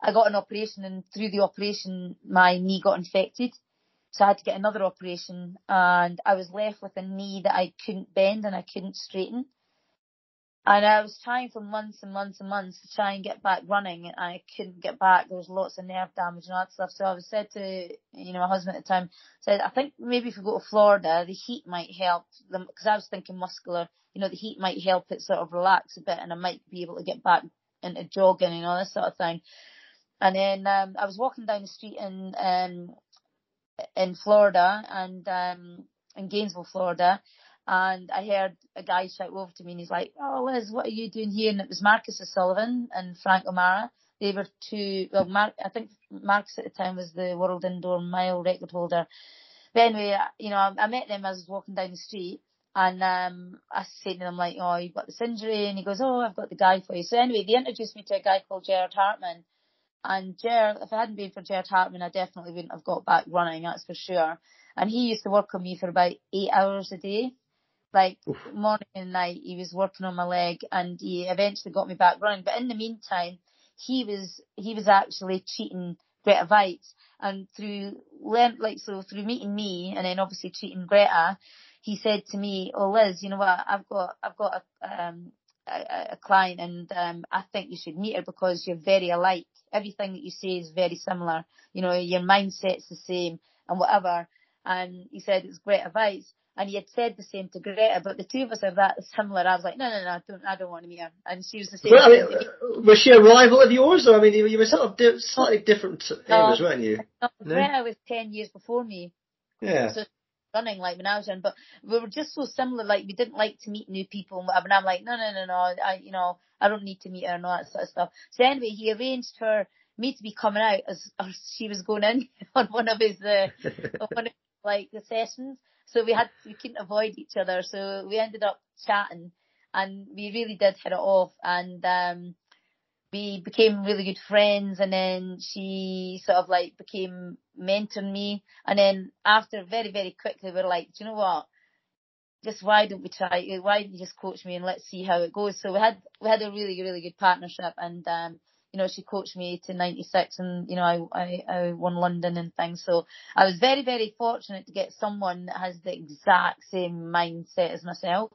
I got an operation and through the operation my knee got infected. So I had to get another operation and I was left with a knee that I couldn't bend and I couldn't straighten. And I was trying for months and months and months to try and get back running and I couldn't get back. There was lots of nerve damage and all that stuff. So I was said to, you know, my husband at the time said, I think maybe if we go to Florida, the heat might help because I was thinking muscular, you know, the heat might help it sort of relax a bit and I might be able to get back into jogging and all this sort of thing. And then, um, I was walking down the street in, um, in Florida and, um, in Gainesville, Florida and I heard a guy shout over to me and he's like, Oh Liz, what are you doing here? And it was Marcus O'Sullivan and Frank O'Mara. They were two, well, Mark, I think Marcus at the time was the world indoor mile record holder. But anyway, you know, I, I met them as I was walking down the street and um, I said to them like, oh, you've got this injury, and he goes, oh, I've got the guy for you. So anyway, they introduced me to a guy called Gerard Hartmann. and Gerard, if it hadn't been for Gerard Hartmann, I definitely wouldn't have got back running, that's for sure. And he used to work on me for about eight hours a day. Like Oof. morning and night, he was working on my leg, and he eventually got me back running. But in the meantime, he was he was actually cheating Grete Waitz, and through like so through meeting me, and then obviously cheating Greta, he said to me, "Oh Liz, you know what? I've got I've got a um a, a client, and um I think you should meet her because you're very alike. Everything that you say is very similar. You know, your mindset's the same, and whatever." And he said it's Grete Waitz and he had said the same to Greta, but the two of us are that similar. I was like, no, no, no, I don't, I don't want to meet her. And she was the same. Well, I mean, was she a rival of yours, or I mean, you were sort of di- slightly different areas, weren't you? No, no? Greta was ten years before me. Yeah. So running like when I was in, but we were just so similar. Like we didn't like to meet new people. And I'm like, no, no, no, no. I, you know, I don't need to meet her and all that sort of stuff. So anyway, he arranged for me to be coming out as, as she was going in on one of his, uh, one of like the sessions. So we had we couldn't avoid each other. So we ended up chatting, and we really did hit it off. And um, we became really good friends. And then she sort of like became mentoring me. And then after very very quickly, we are like, do you know what? Just why don't we try? Why don't you just coach me and let's see how it goes? So we had we had a really really good partnership, and um, you know, she coached me to 96 and, you know, I, I, I won London and things. So I was very, very fortunate to get someone that has the exact same mindset as myself.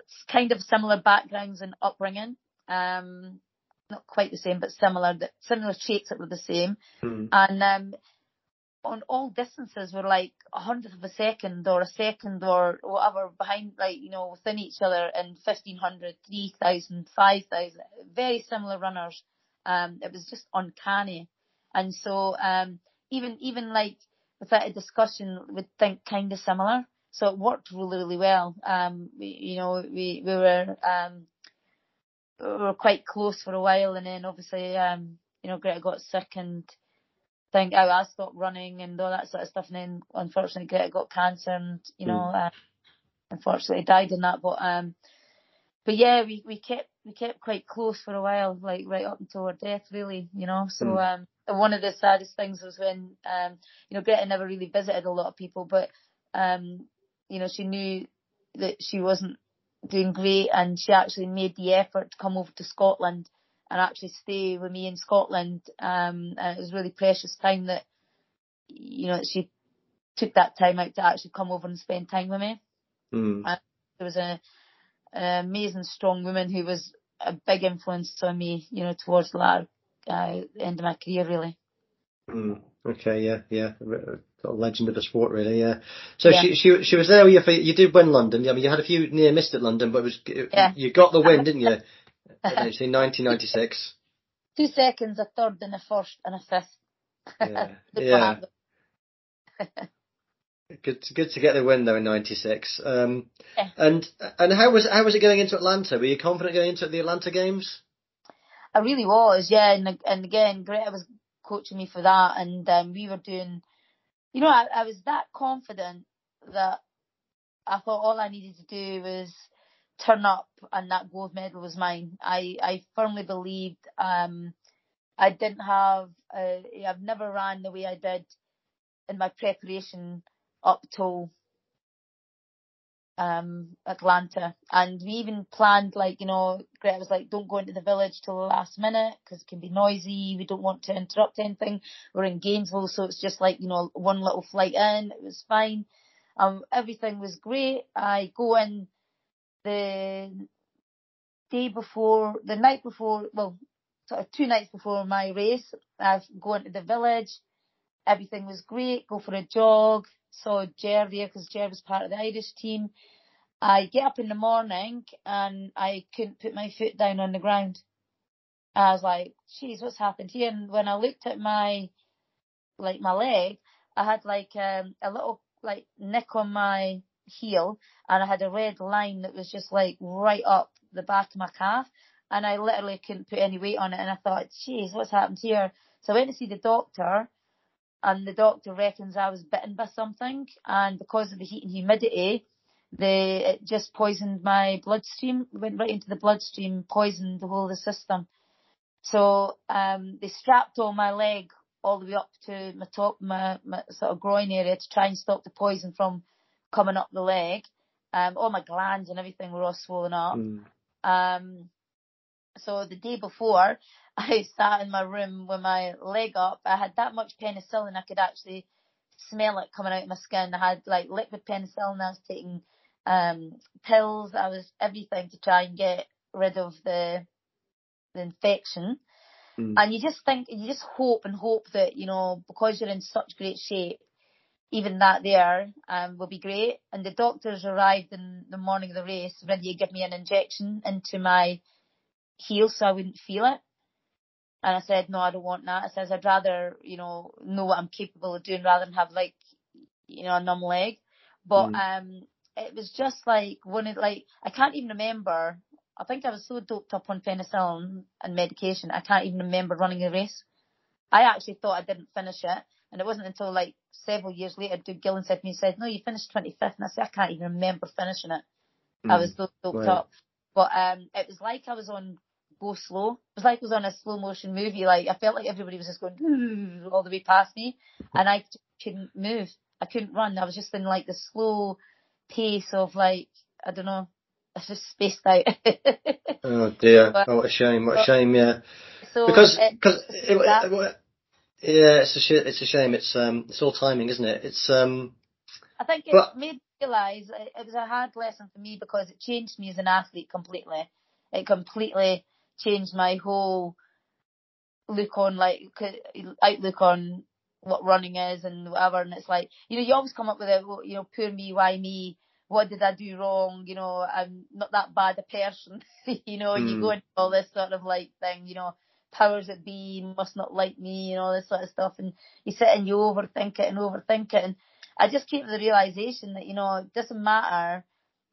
It's kind of similar backgrounds and upbringing. Um, not quite the same, but similar, similar traits that were the same. Mm. And, um, on all distances were like a hundredth of a second or a second or whatever behind, like, you know, within each other in 1500, 3000, 5000, very similar runners. Um, it was just uncanny. And so, um, even, even like without a discussion, would think kind of similar. So it worked really, really well. Um, we, you know, we, we were, um, we were quite close for a while and then obviously, um, you know, Greta got sick and, think, oh, I stopped running and all that sort of stuff. And then unfortunately Greta got cancer and, you know, mm. uh, unfortunately died in that. But, um, but yeah, we, we kept, we kept quite close for a while, like right up until her death, really, you know. So, mm. um, one of the saddest things was when, um, you know, Greta never really visited a lot of people, but, um, you know, she knew that she wasn't doing great and she actually made the effort to come over to Scotland and actually stay with me in Scotland. Um, it was really precious time that, you know, she took that time out to actually come over and spend time with me. Mm. And there was a, an amazing strong woman who was a big influence on me, you know, towards the latter, uh, end of my career really. Mm. Okay, yeah, yeah, a legend of the sport, really. Yeah. So yeah. she she she was there with you you did win London. I mean, you had a few near missed at London, but it was yeah. you got the win, didn't you? Actually, 1996. Two seconds, a third, and a first, and a fifth. Yeah. yeah. Good, to, good to get the win though in '96. Um, Yeah. And and how was how was it going into Atlanta? Were you confident going into the Atlanta games? I really was, yeah. And and again, Greta was coaching me for that, and um, we were doing. You know, I, I was that confident that I thought all I needed to do was turn up, and that gold medal was mine. I I firmly believed. Um, I didn't have. Uh, I've never ran the way I did in my preparation up till um Atlanta and we even planned like you know Greta was like don't go into the village till the last minute because it can be noisy we don't want to interrupt anything we're in Gainesville so it's just like you know one little flight in it was fine um everything was great I go in the day before the night before well sort of two nights before my race I've gone to the village everything was great go for a jog saw Ger there because Ger was part of the Irish team. I get up in the morning and I couldn't put my foot down on the ground. I was like, geez, what's happened here? And when I looked at my, like my leg, I had like um, a little like nick on my heel and I had a red line that was just like right up the back of my calf and I literally couldn't put any weight on it and I thought, geez, what's happened here? So I went to see the doctor and the doctor reckons I was bitten by something and because of the heat and humidity the it just poisoned my bloodstream went right into the bloodstream poisoned the whole of the system so um they strapped all my leg all the way up to my top my, my sort of groin area to try and stop the poison from coming up the leg um all my glands and everything were all swollen up Mm. um, so the day before, I sat in my room with my leg up. I had that much penicillin, I could actually smell it coming out of my skin. I had like liquid penicillin. I was taking um, pills. I was everything to try and get rid of the the infection. Mm. And you just think, you just hope and hope that you know because you're in such great shape, even that there um, will be great. And the doctors arrived in the morning of the race, ready to give me an injection into my heel so I wouldn't feel it. And I said, no, I don't want that. I says, I'd rather, you know, know what I'm capable of doing rather than have like, you know, a numb leg. But, Mm. um, it was just like one of like, I can't even remember. I think I was so doped up on penicillin and medication, I can't even remember running a race. I actually thought I didn't finish it. And it wasn't until like several years later, Doug Gillon said to me, he said, no, you finished 25th. And I said, I can't even remember finishing it. I Mm. was so doped Right. up. But um, it was like I was on go slow. It was like I was on a slow motion movie. Like I felt like everybody was just going all the way past me, and I couldn't move. I couldn't run. I was just in like the slow pace of like I don't know. I was just spaced out. Oh dear. But- oh, what a shame. What a shame. Yeah. so Because it- because it, that- it- yeah, it's a sh- it's a shame. It's um it's all timing, isn't it? It's um I think it But- made me realise it, it was a hard lesson for me because it changed me as an athlete completely. It completely changed my whole look on like outlook on what running is and whatever. And it's like you know you always come up with a you know poor me, why me? What did I do wrong? You know I'm not that bad a person. you know and you go Mm. into all this sort of like thing. You know powers that be must not like me and all this sort of stuff. And you sit and you overthink it and overthink it and I just came to the realization that, you know, it doesn't matter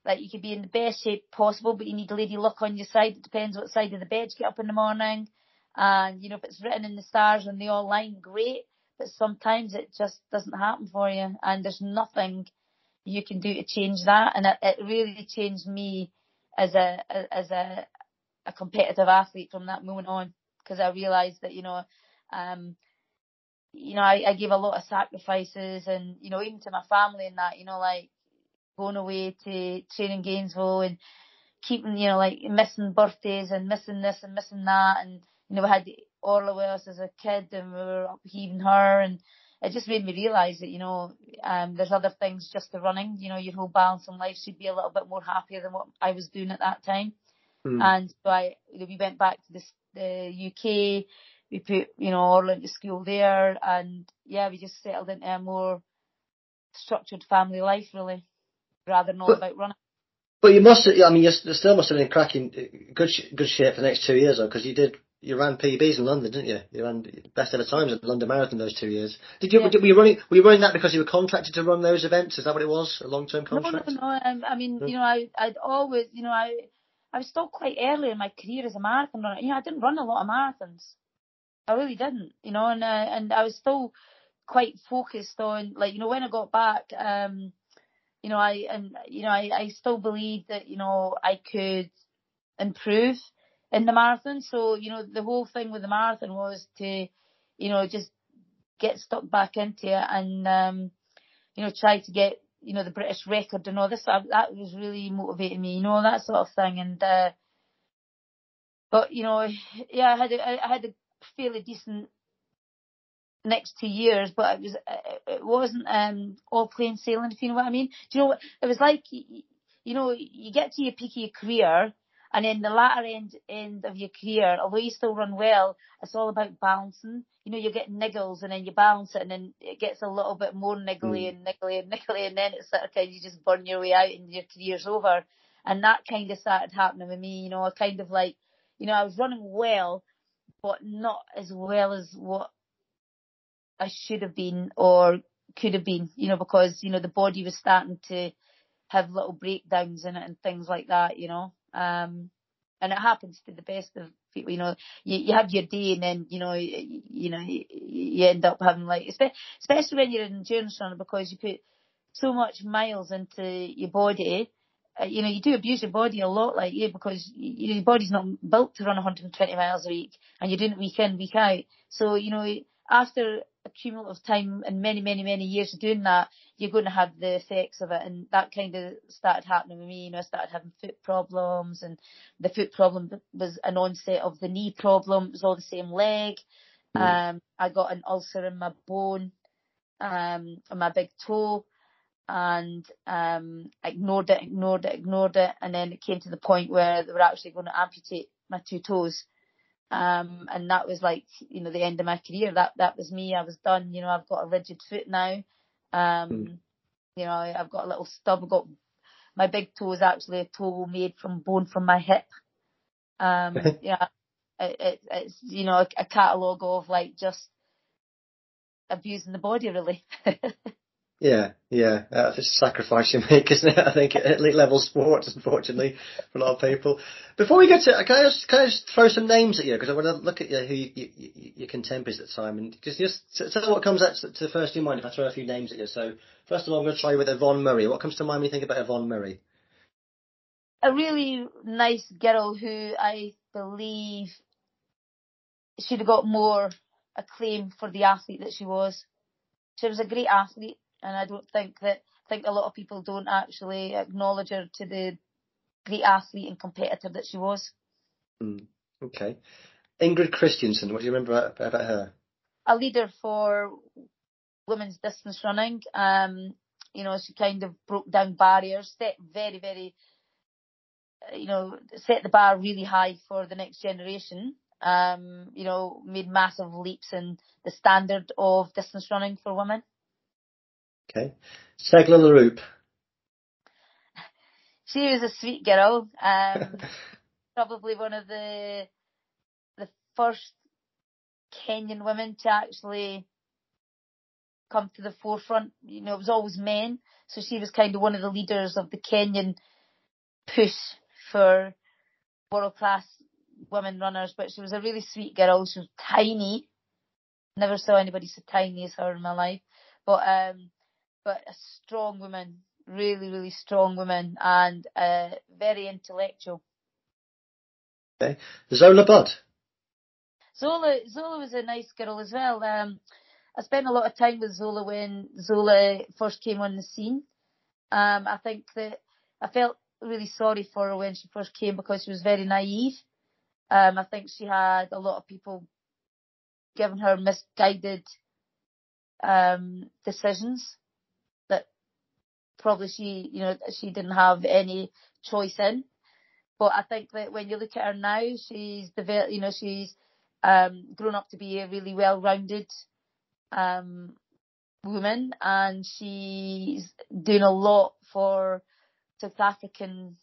that you could be in the best shape possible, but you need lady luck on your side. It depends what side of the bed you get up in the morning. And, you know, if it's written in the stars and they all line, great. But sometimes it just doesn't happen for you. And there's nothing you can do to change that. And it, it really changed me as a, as a, a competitive athlete from that moment on. Cause I realized that, you know, um, you know, I, I gave a lot of sacrifices and, you know, even to my family and that, you know, like going away to training Gainesville and keeping, you know, like missing birthdays and missing this and missing that. And, you know, we had Orla with us as a kid and we were upheaving her and it just made me realise that, you know, um, there's other things just to running, you know, your whole balance in life should be a little bit more happier than what I was doing at that time. hmm. And so I, you know, we went back to this, the UK. We put, you know, Orla into school there, and yeah, we just settled into a more structured family life, really, rather than all But- about running. But you must, I mean, you still must have been in cracking good, good shape for the next two years, though, because you did you ran PBs in London, didn't you? You ran best ever times at the London Marathon those two years. Did you? Yeah. Were you running? Were you running that because you were contracted to run those events? Is that what it was? A long term contract? No, no, no. I, um, I mean, you know, I, I'd always, you know, I, I was still quite early in my career as a marathon runner. You know, I didn't run a lot of marathons. I really didn't, you know, and uh, and I was still quite focused on, like, you know, when I got back, um, you know, I and you know, I, I still believed that, you know, I could improve in the marathon. So, you know, the whole thing with the marathon was to, you know, just get stuck back into it and, um, you know, try to get, you know, the British record and all this. That, that was really motivating me, you know, that sort of thing. And, uh, but, you know, yeah, I had a, I had a fairly decent next two years, but it was, it wasn't, um, all plain sailing, if you know what I mean. Do you know what, it was like, you know, you get to your peak of your career and then the latter end end of your career, although you still run well, it's all about balancing. You know, you get niggles and then you balance it and then it gets a little bit more niggly mm. and niggly and niggly and then it's sort of kind of you just burn your way out and your career's over. And that kind of started happening with me, you know, I kind of like, you know, I was running well, but not as well as what I should have been or could have been, you know, because, you know, the body was starting to have little breakdowns in it and things like that, you know. Um, and it happens to the best of people, you know, you, you have your day and then, you know, you, you know, you, you end up having like, especially when you're an endurance runner because you put so much miles into your body, uh, you know, you do abuse your body a lot like you because you know, your body's not built to run 120 miles a week and you're doing it week in, week out. So, you know, after cumulative time and many, many, many years of doing that, you're going to have the effects of it. And that kind of started happening with me. You know, I started having foot problems and the foot problem was an onset of the knee problem. It was all the same leg. Mm. Um, I got an ulcer in my bone, um, on my big toe and, um, ignored it, ignored it, ignored it. And then it came to the point where they were actually going to amputate my two toes. Um, and that was like, you know, the end of my career. That, that was me. I was done. You know, I've got a rigid foot now. Um, mm. you know, I've got a little stub. I've got my big toe is actually a toe made from bone from my hip. Um, yeah, it, it, it's, you know, a, a catalogue of like just abusing the body really. Yeah, yeah, uh, that's a sacrifice you make, isn't it? I think at elite level sports, unfortunately, for a lot of people. Before we get to, can I just, can I just throw some names at you because I want to look at you, who you, you, your contemporaries at the time, and just just tell what comes to, to first in mind if I throw a few names at you. So first of all, I'm going to try with Yvonne Murray. What comes to mind when you think about Yvonne Murray? A really nice girl who I believe should have got more acclaim for the athlete that she was. She was a great athlete and I don't think that I think a lot of people don't actually acknowledge her to the great athlete and competitor that she was. Mm, okay, Ingrid Kristiansen, What do you remember about, about her? A leader for women's distance running. Um, you know, she kind of broke down barriers, set very, very, uh, you know, set the bar really high for the next generation. Um, you know, made massive leaps in the standard of distance running for women. Okay. Tegla Loroupe. She was a sweet girl. Um, probably one of the the first Kenyan women to actually come to the forefront. You know, it was always men, so she was kind of one of the leaders of the Kenyan push for world class women runners. But she was a really sweet girl. She was tiny. Never saw anybody so tiny as her in my life. But um, but a strong woman, really, really strong woman, and uh, very intellectual. Okay, Zola Budd. Zola, Zola was a nice girl as well. Um, I spent a lot of time with Zola when Zola first came on the scene. Um, I think that I felt really sorry for her when she first came because she was very naive. Um, I think she had a lot of people giving her misguided um, decisions probably she, you know, she didn't have any choice in. But I think that when you look at her now, she's developed, you know, she's um, grown up to be a really well-rounded um, woman, and she's doing a lot for South African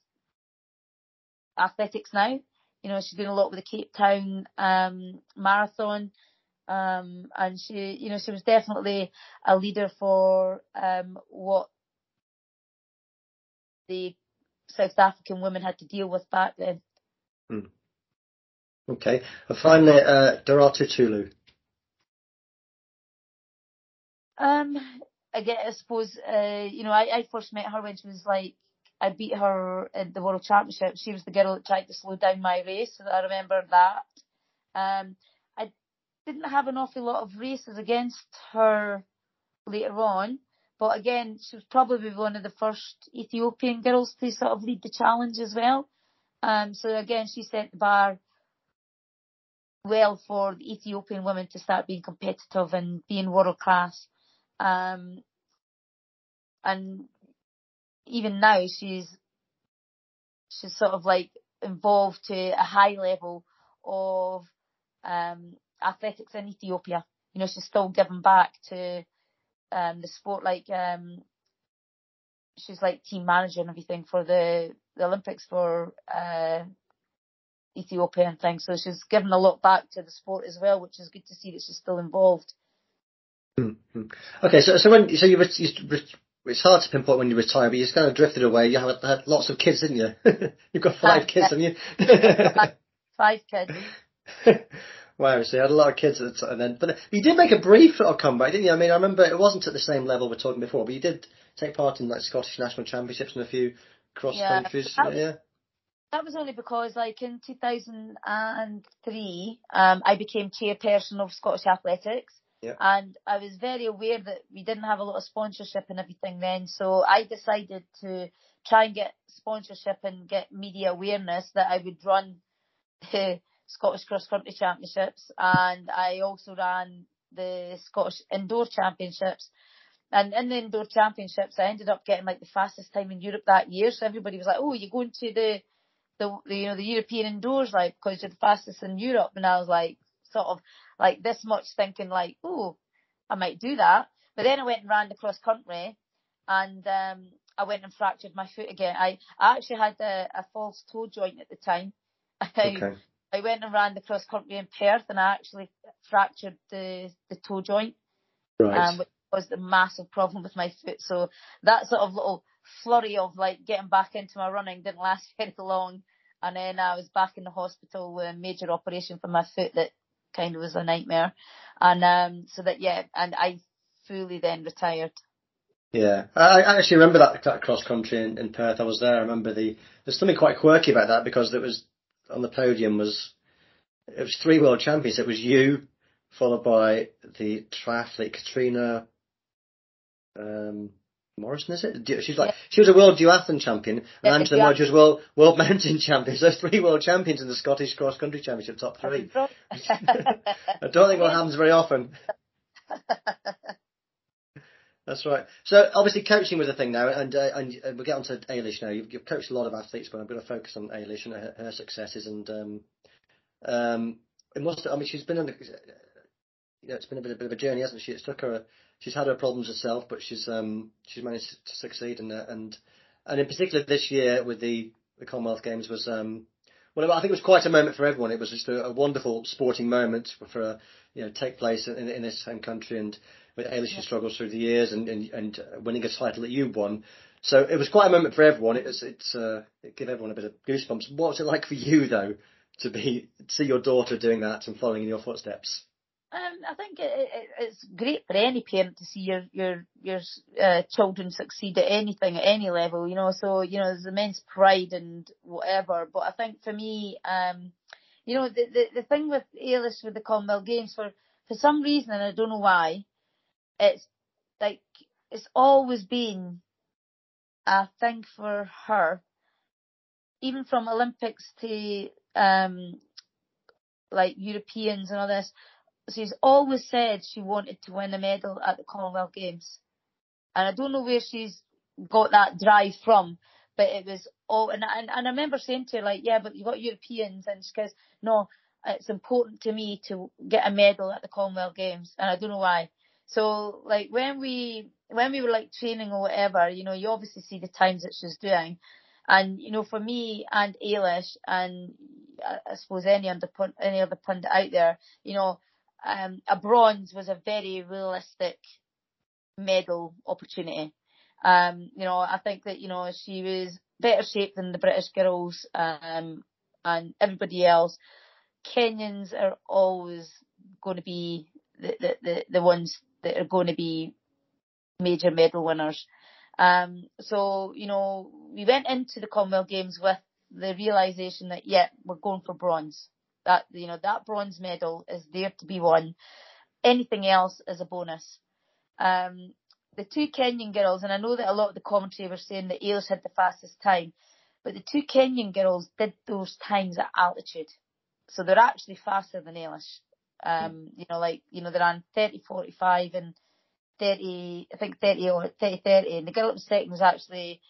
athletics now. You know, she's doing a lot with the Cape Town um, marathon. Um, and she, you know, she was definitely a leader for um, what the South African women had to deal with back then. Hmm. Okay. And finally, uh, Derartu Tulu. Um, again, I suppose, uh, you know, I, I first met her when she was like, I beat her at the World Championship. She was the girl that tried to slow down my race, so I remember that. Um, I didn't have an awful lot of races against her later on, but again, she was probably one of the first Ethiopian girls to sort of lead the challenge as well. Um, so again, she set the bar well for the Ethiopian women to start being competitive and being world class. Um, and even now she's she's sort of like involved to a high level of um, athletics in Ethiopia. You know, she's still giving back to um, the sport. Like um, she's like team manager and everything for the, the Olympics for uh, Ethiopia and things. So she's given a lot back to the sport as well, which is good to see that she's still involved. Mm-hmm. Okay, so so when so you, you it's hard to pinpoint when you retire, but you just kind of drifted away. You have had lots of kids, didn't you? You've got five kids, haven't you? five kids. wow, so you had a lot of kids at the time then. But you did make a brief little comeback, didn't you? I mean, I remember it wasn't at the same level we're talking before, but you did take part in like Scottish National Championships and a few cross yeah, countries. That was, yeah. That was only because, like, in 2003, um, I became chairperson of Scottish Athletics. Yeah. And I was very aware that we didn't have a lot of sponsorship and everything then, so I decided to try and get sponsorship and get media awareness that I would run Scottish Cross Country Championships and I also ran the Scottish Indoor Championships. And in the indoor championships, I ended up getting like the fastest time in Europe that year. So everybody was like, "Oh, you're going to the, the, the you know, the European indoors, like, because you're the fastest in Europe." And I was like, sort of, like this much thinking like, oh, I might do that. But then I went and ran the cross country and um, I went and fractured my foot again. I, I actually had a, a false toe joint at the time. Okay. I went and ran the cross country in Perth and I actually fractured the, the toe joint. Right. Um, which was the massive problem with my foot. So that sort of little flurry of like getting back into my running didn't last very long. And then I was back in the hospital with a major operation for my foot that kind of was a nightmare. And um, so that yeah, and I fully then retired. Yeah, I, I actually remember that, that cross country in, in Perth. I was there. I remember the there's something quite quirky about that because it was on the podium was it was three world champions. It was you, followed by the triathlete Catriona. Um, Morrison, is it? She's like yeah. she was a world duathlon champion, and yeah, Angela Mudge was world world mountain champion. So three world champions in the Scottish cross country championship, top three. I don't think that happens very often. That's right. So obviously coaching was a thing now, and uh, and we'll get on to Eilish now. You've, you've, coached a lot of athletes, but I'm going to focus on Eilish and her, her successes. And um, um, it must. I mean, she's been on. You know, it's been a bit, a bit of a journey, hasn't she? It took her she's had her problems herself, but she's um she's managed to succeed in it. And and in particular this year with the the Commonwealth Games was um well I think it was quite a moment for everyone. It was just a, a wonderful sporting moment for you know take place in in this home country and with Eilish yeah. struggles through the years and, and and winning a title that you won. So it was quite a moment for everyone. It was it's uh, it gave everyone a bit of goosebumps. What was it like for you though to be see your daughter doing that and following in your footsteps? Um, I think it, it, it's great for any parent to see your your your uh, children succeed at anything at any level, you know. So you know, there's immense pride and whatever. But I think for me, um, you know, the the, the thing with Eilish with the Commonwealth Games for for some reason, and I don't know why, it's like it's always been a thing for her, even from Olympics to um like Europeans and all this she's always said she wanted to win a medal at the Commonwealth Games. And I don't know where she's got that drive from, but it was all, and, and, and I remember saying to her, like, yeah, but you've got Europeans, and she goes, no, it's important to me to get a medal at the Commonwealth Games, and I don't know why. So, like, when we, when we were like training or whatever, you know, you obviously see the times that she's doing. And, you know, for me and Eilish and, I, I suppose any other any other pundit out there, you know, um, a bronze was a very realistic medal opportunity. Um, you know, I think that you know she was better shape than the British girls um, and everybody else. Kenyans are always going to be the, the, the, the ones that are going to be major medal winners. Um, so, you know, we went into the Commonwealth Games with the realization that, yeah, we're going for bronze. That, you know, that bronze medal is there to be won. Anything else is a bonus. Um, the two Kenyan girls, and I know that a lot of the commentary were saying that Eilish had the fastest time, but the two Kenyan girls did those times at altitude. So they're actually faster than Eilish. Um, you know, like, you know, they ran 30, 45 and 30, I think 30 or 30, 30. And the girl that was second was actually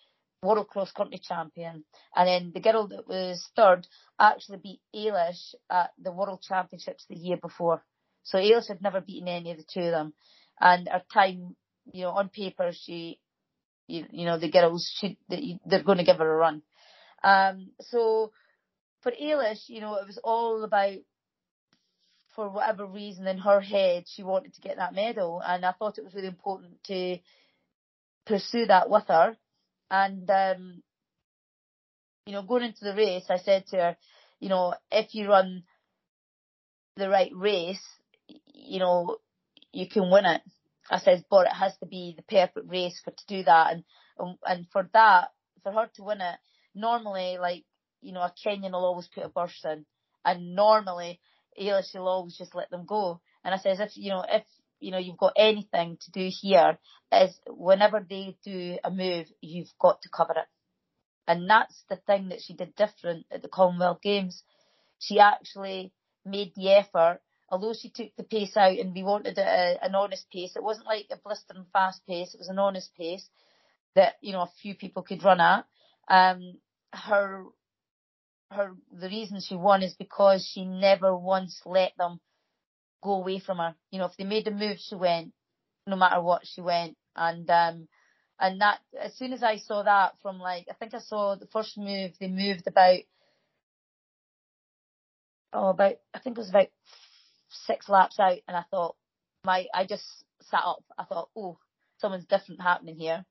world cross country champion. And then the girl that was third actually beat Eilish at the world championships the year before. So Eilish had never beaten any of the two of them. And her time, you know, on paper, she, you, you know, the girls, she, they're going to give her a run. Um, so for Eilish, you know, it was all about for whatever reason in her head she wanted to get that medal and I thought it was really important to pursue that with her. And um you know going into the race I said to her you know if you run the right race you know you can win it. I says but it has to be the perfect race for to do that. And and for that for her to win it normally like you know a Kenyan will always put a burst in. And normally Eilish will always just let them go. And I says, if, you know, if, you know, you've got anything to do here is whenever they do a move, you've got to cover it. And that's the thing that she did different at the Commonwealth Games. She actually made the effort, although she took the pace out and we wanted a, an honest pace. It wasn't like a blistering fast pace. It was an honest pace that, you know, a few people could run at. Um, her her the reason she won is because she never once let them go away from her. You know, if they made a move, she went. No matter what, she went. And um, and that as soon as I saw that from like I think I saw the first move they moved about oh about I think it was about six laps out, and I thought my I just sat up. I thought oh something's different happening here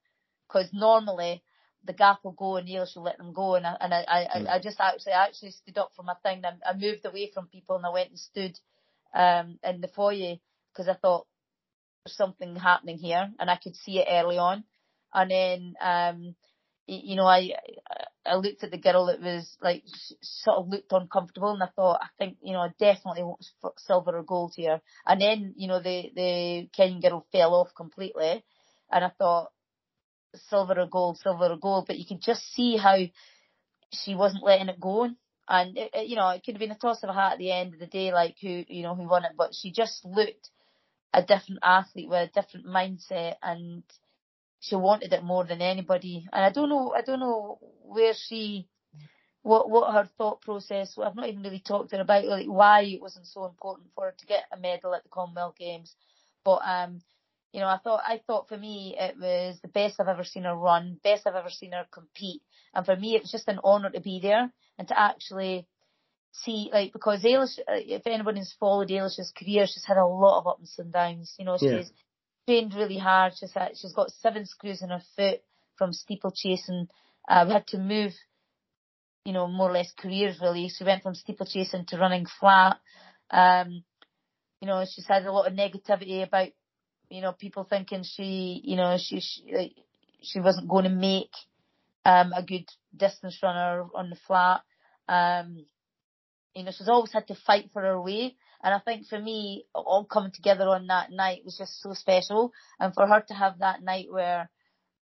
because normally the gap will go and Eilish should let them go. And I, and I, I, mm. I just actually, I actually stood up for my thing. And I moved away from people and I went and stood, um, in the foyer because I thought there's something happening here and I could see it early on. And then, um, you know, I, I looked at the girl that was like sort of looked uncomfortable, and I thought, I think, you know, I definitely want silver or gold here. And then, you know, the the Kenyan girl fell off completely, and I thought, silver or gold, silver or gold, but you could just see how she wasn't letting it go. And it, it, you know, it could have been a toss of a hat at the end of the day, like who you know who won it, but she just looked a different athlete with a different mindset, and she wanted it more than anybody. And I don't know, I don't know where she, what what her thought process. I've not even really talked to her about like why it wasn't so important for her to get a medal at the Commonwealth Games, but um you know, I thought I thought for me it was the best I've ever seen her run, best I've ever seen her compete, and for me it was just an honour to be there and to actually see like because Eilish, uh, if anyone has followed Eilish's career, she's had a lot of ups and downs. You know, she's yeah. trained really hard. She's had, she's got seven screws in her foot from steeplechasing. Uh, we had to move, you know, more or less careers really. So we went from steeplechasing to running flat. Um, you know, she's had a lot of negativity about you know, people thinking she, you know, she she, she wasn't going to make um, a good distance runner on the flat. Um, you know, she's always had to fight for her way. And I think for me, all coming together on that night was just so special. And for her to have that night where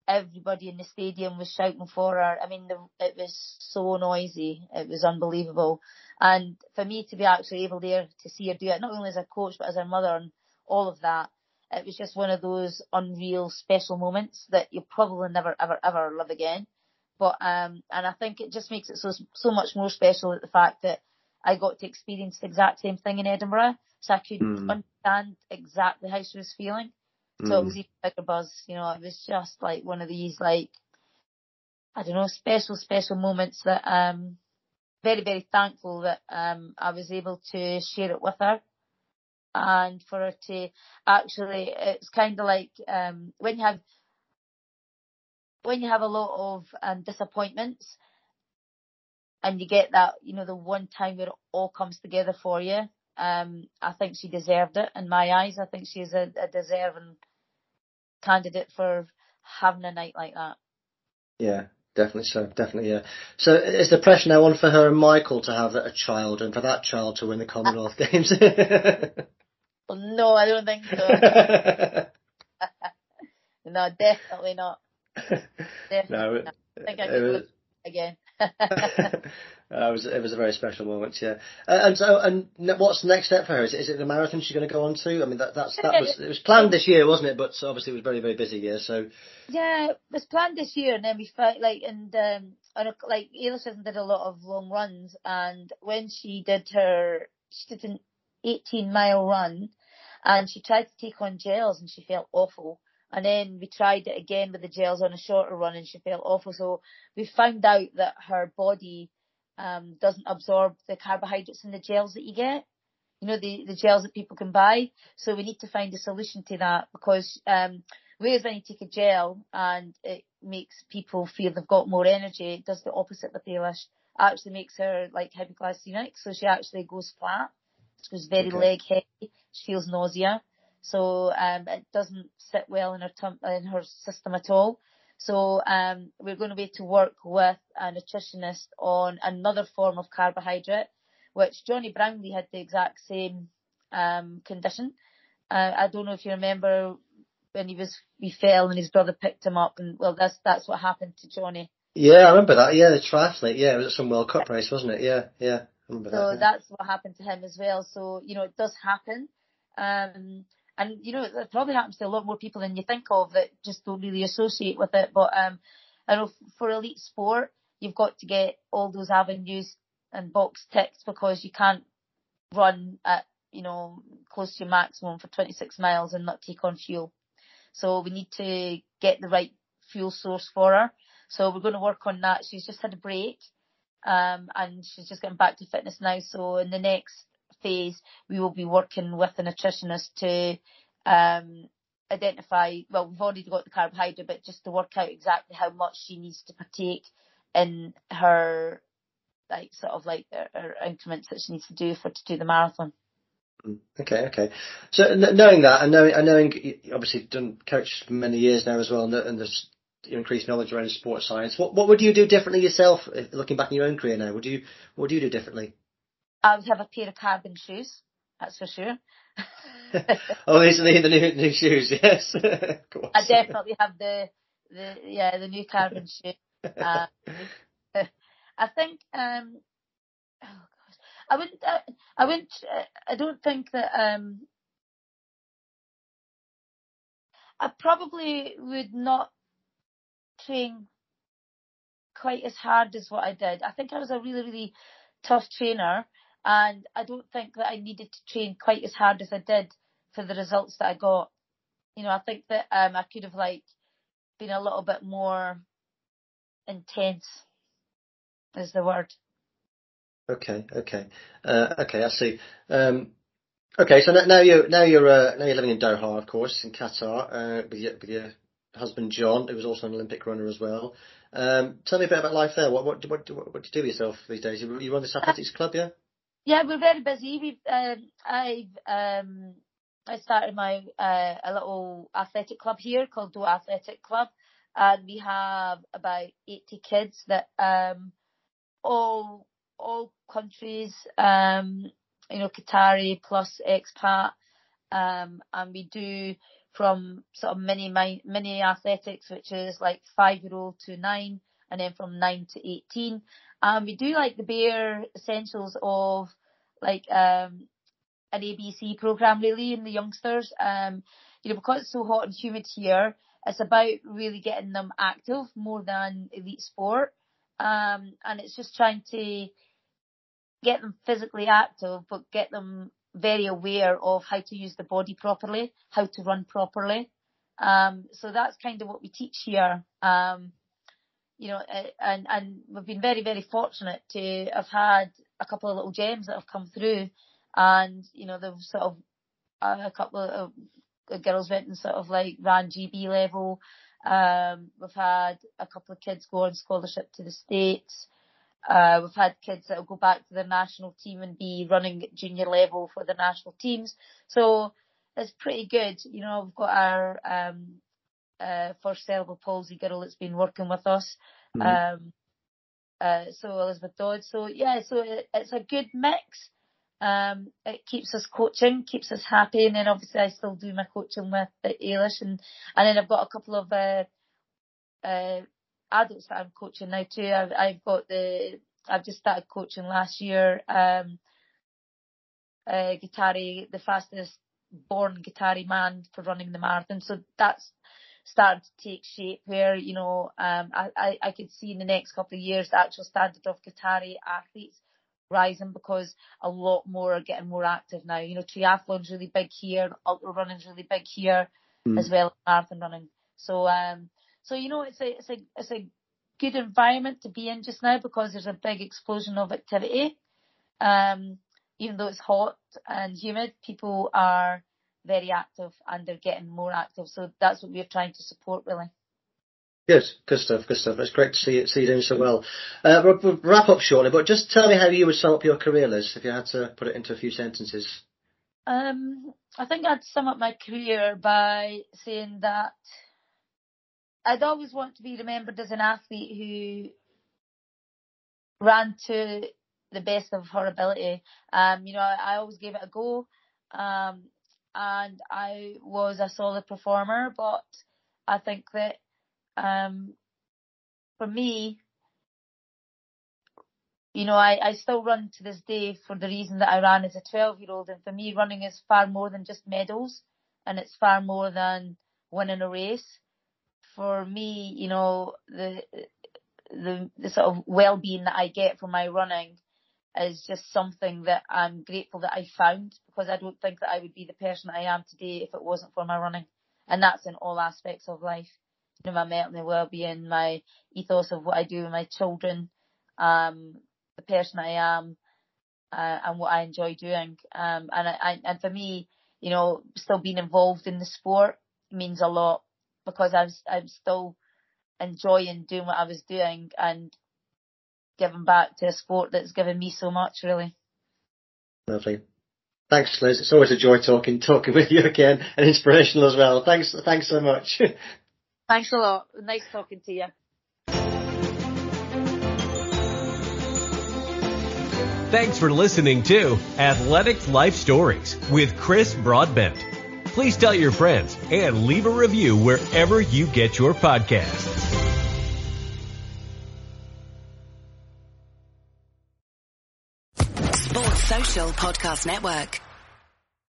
everybody in the stadium was shouting for her, I mean, the, it was so noisy. It was unbelievable. And for me to be actually able there to see her do it, not only as a coach, but as her mother and all of that, it was just one of those unreal special moments that you'll probably never ever ever love again. But um, and I think it just makes it so so much more special at the fact that I got to experience the exact same thing in Edinburgh, so I could mm. understand exactly how she was feeling. So mm. it was even bigger buzz. You know, it was just like one of these like I don't know special special moments that um very, very thankful that um, I was able to share it with her. And for her to actually, it's kind of like um, when you have when you have a lot of um, disappointments and you get that, you know, the one time where it all comes together for you, um, I think she deserved it in my eyes. I think she's a, a deserving candidate for having a night like that. Yeah, definitely so. Definitely, yeah. So is the pressure now on for her and Michael to have a child and for that child to win the Commonwealth Games? No, I don't think so. no, definitely not. Definitely no, not. I think I could was, again. Uh, it was it was a very special moment, yeah. Uh, and so, and what's the next step for her? Is it, is it the marathon she's going to go on to? I mean, that that's that was it was planned this year, wasn't it? But obviously it was very very busy year. So yeah, it was planned this year, and then we felt like and um and like Eilish did a lot of long runs, and when she did her she did an 18 mile run, and she tried to take on gels, and she felt awful. And then we tried it again with the gels on a shorter run, and she felt awful. So we found out that her body um, doesn't absorb the carbohydrates in the gels that you get. You know, the, the gels that people can buy. So we need to find a solution to that because, um, whereas when you take a gel and it makes people feel they've got more energy, it does the opposite with Eilish. Actually makes her like hypoglycemic. So she actually goes flat. She goes very okay. leg heavy. She feels nausea. So, um, it doesn't sit well in her tum- in her system at all. So um, we're going to be to work with a nutritionist on another form of carbohydrate, which Jonny Brownlee had the exact same um, condition. Uh, I don't know if you remember when he was he fell and his brother picked him up, and well, that's that's what happened to Jonny. Yeah, I remember that. Yeah, the triathlete. Yeah, it was at some World Cup race, wasn't it? Yeah, yeah. So that, that's what happened to him as well. So you know, it does happen. Um, and you know, it probably happens to a lot more people than you think of that just don't really associate with it. But um, I know for elite sport, you've got to get all those avenues and box ticks because you can't run at you know close to your maximum for 26 miles and not take on fuel. So we need to get the right fuel source for her. So we're going to work on that. She's just had a break, um, and she's just getting back to fitness now. So in the next phase, we will be working with a nutritionist to um, identify, well, we've already got the carbohydrate, but just to work out exactly how much she needs to partake in her, like, sort of like her, her increments that she needs to do for to do the marathon. Mm, okay, okay. So knowing that, and knowing, and knowing, obviously done coach for many years now as well, and there's increased knowledge around sports science. What what would you do differently yourself, looking back in your own career now? Would you what do you do differently? I would have a pair of carbon shoes. That's for sure. oh, these are the, the new new shoes. Yes, Of course. I definitely have the the yeah the new carbon shoes. Um, I think um, oh gosh, I wouldn't uh, I wouldn't uh, I don't think that um I probably would not train quite as hard as what I did. I think I was a really really tough trainer and I don't think that I needed to train quite as hard as I did for the results that I got. You know, I think that um, I could have like been a little bit more intense. Is the word? Okay, okay, uh, okay. I see. Um, okay, so now you're now you're uh, now you're living in Doha, of course, in Qatar, uh, with your with your husband John, who was also an Olympic runner as well. Um, tell me a bit about life there. What what what, what, what do you do with yourself these days? You, you run this athletics club, yeah? Yeah, we're very busy. We've um, I've um, I started my uh, a little athletic club here called Do Athletic Club, and we have about eighty kids that um, all all countries, um, you know, Qatari plus expat, um, and we do from sort of mini mini athletics, which is like five year old to nine, and then from nine to eighteen, and we do like the bare essentials of like um an ABC program really in the youngsters. Um, you know, because it's so hot and humid here, it's about really getting them active more than elite sport. Um, and it's just trying to get them physically active, but get them very aware of how to use the body properly, how to run properly. Um, so that's kind of what we teach here. Um, you know, and and we've been very very fortunate to have had a couple of little gems that have come through, and you know they've sort of a couple of girls went and sort of like ran GB level. Um, we've had a couple of kids go on scholarship to the States. Uh, we've had kids that will go back to the national team and be running at junior level for the national teams. So it's pretty good. You know, we've got our um, uh, first cerebral palsy girl that's been working with us. Mm-hmm. Um, uh, so Elizabeth Dodd. So yeah, so it, it's a good mix. Um, it keeps us coaching, keeps us happy, and then obviously I still do my coaching with Eilish, and and then I've got a couple of uh, uh, adults that I'm coaching now too. I've, I've got the I've just started coaching last year. Um, uh, Qatari, the fastest born Qatari man for running the marathon. So that's starting to take shape where, you know, um, I, I, I could see in the next couple of years the actual standard of Qatari athletes rising because a lot more are getting more active now. You know, triathlon's really big here, ultra running's really big here, mm. as well as marathon running. So, um, so you know, it's a, it's a, it's a good environment to be in just now because there's a big explosion of activity. Um, even though it's hot and humid, people are very active and they're getting more active. So that's what we're trying to support really. Good, good stuff, good stuff. It's great to see you, see you doing so well. Uh, we'll, we'll wrap up shortly, but just tell me how you would sum up your career, Liz, if you had to put it into a few sentences. Um, I think I'd sum up my career by saying that I'd always want to be remembered as an athlete who ran to the best of her ability. Um, you know, I, I always gave it a go. Um, and I was a solid performer, but I think that um, for me, you know, I, I still run to this day for the reason that I ran as a 12 year old. And for me, running is far more than just medals and it's far more than winning a race. For me, you know, the, the, the sort of well-being that I get from my running is just something that I'm grateful that I found because I don't think that I would be the person I am today if it wasn't for my running. And that's in all aspects of life. You know, my mental well-being, my ethos of what I do with my children, um, the person I am, uh, and what I enjoy doing. Um, and I, and for me, you know, still being involved in the sport means a lot because I was, I'm still enjoying doing what I was doing and giving back to a sport that's given me so much, really. Lovely. Thanks, Liz. It's always a joy talking talking with you again, and inspirational as well. Thanks, thanks so much. thanks a lot. Nice talking to you. Thanks for listening to Athletic Life Stories with Chris Broadbent. Please tell your friends and leave a review wherever you get your podcasts. Social Podcast Network.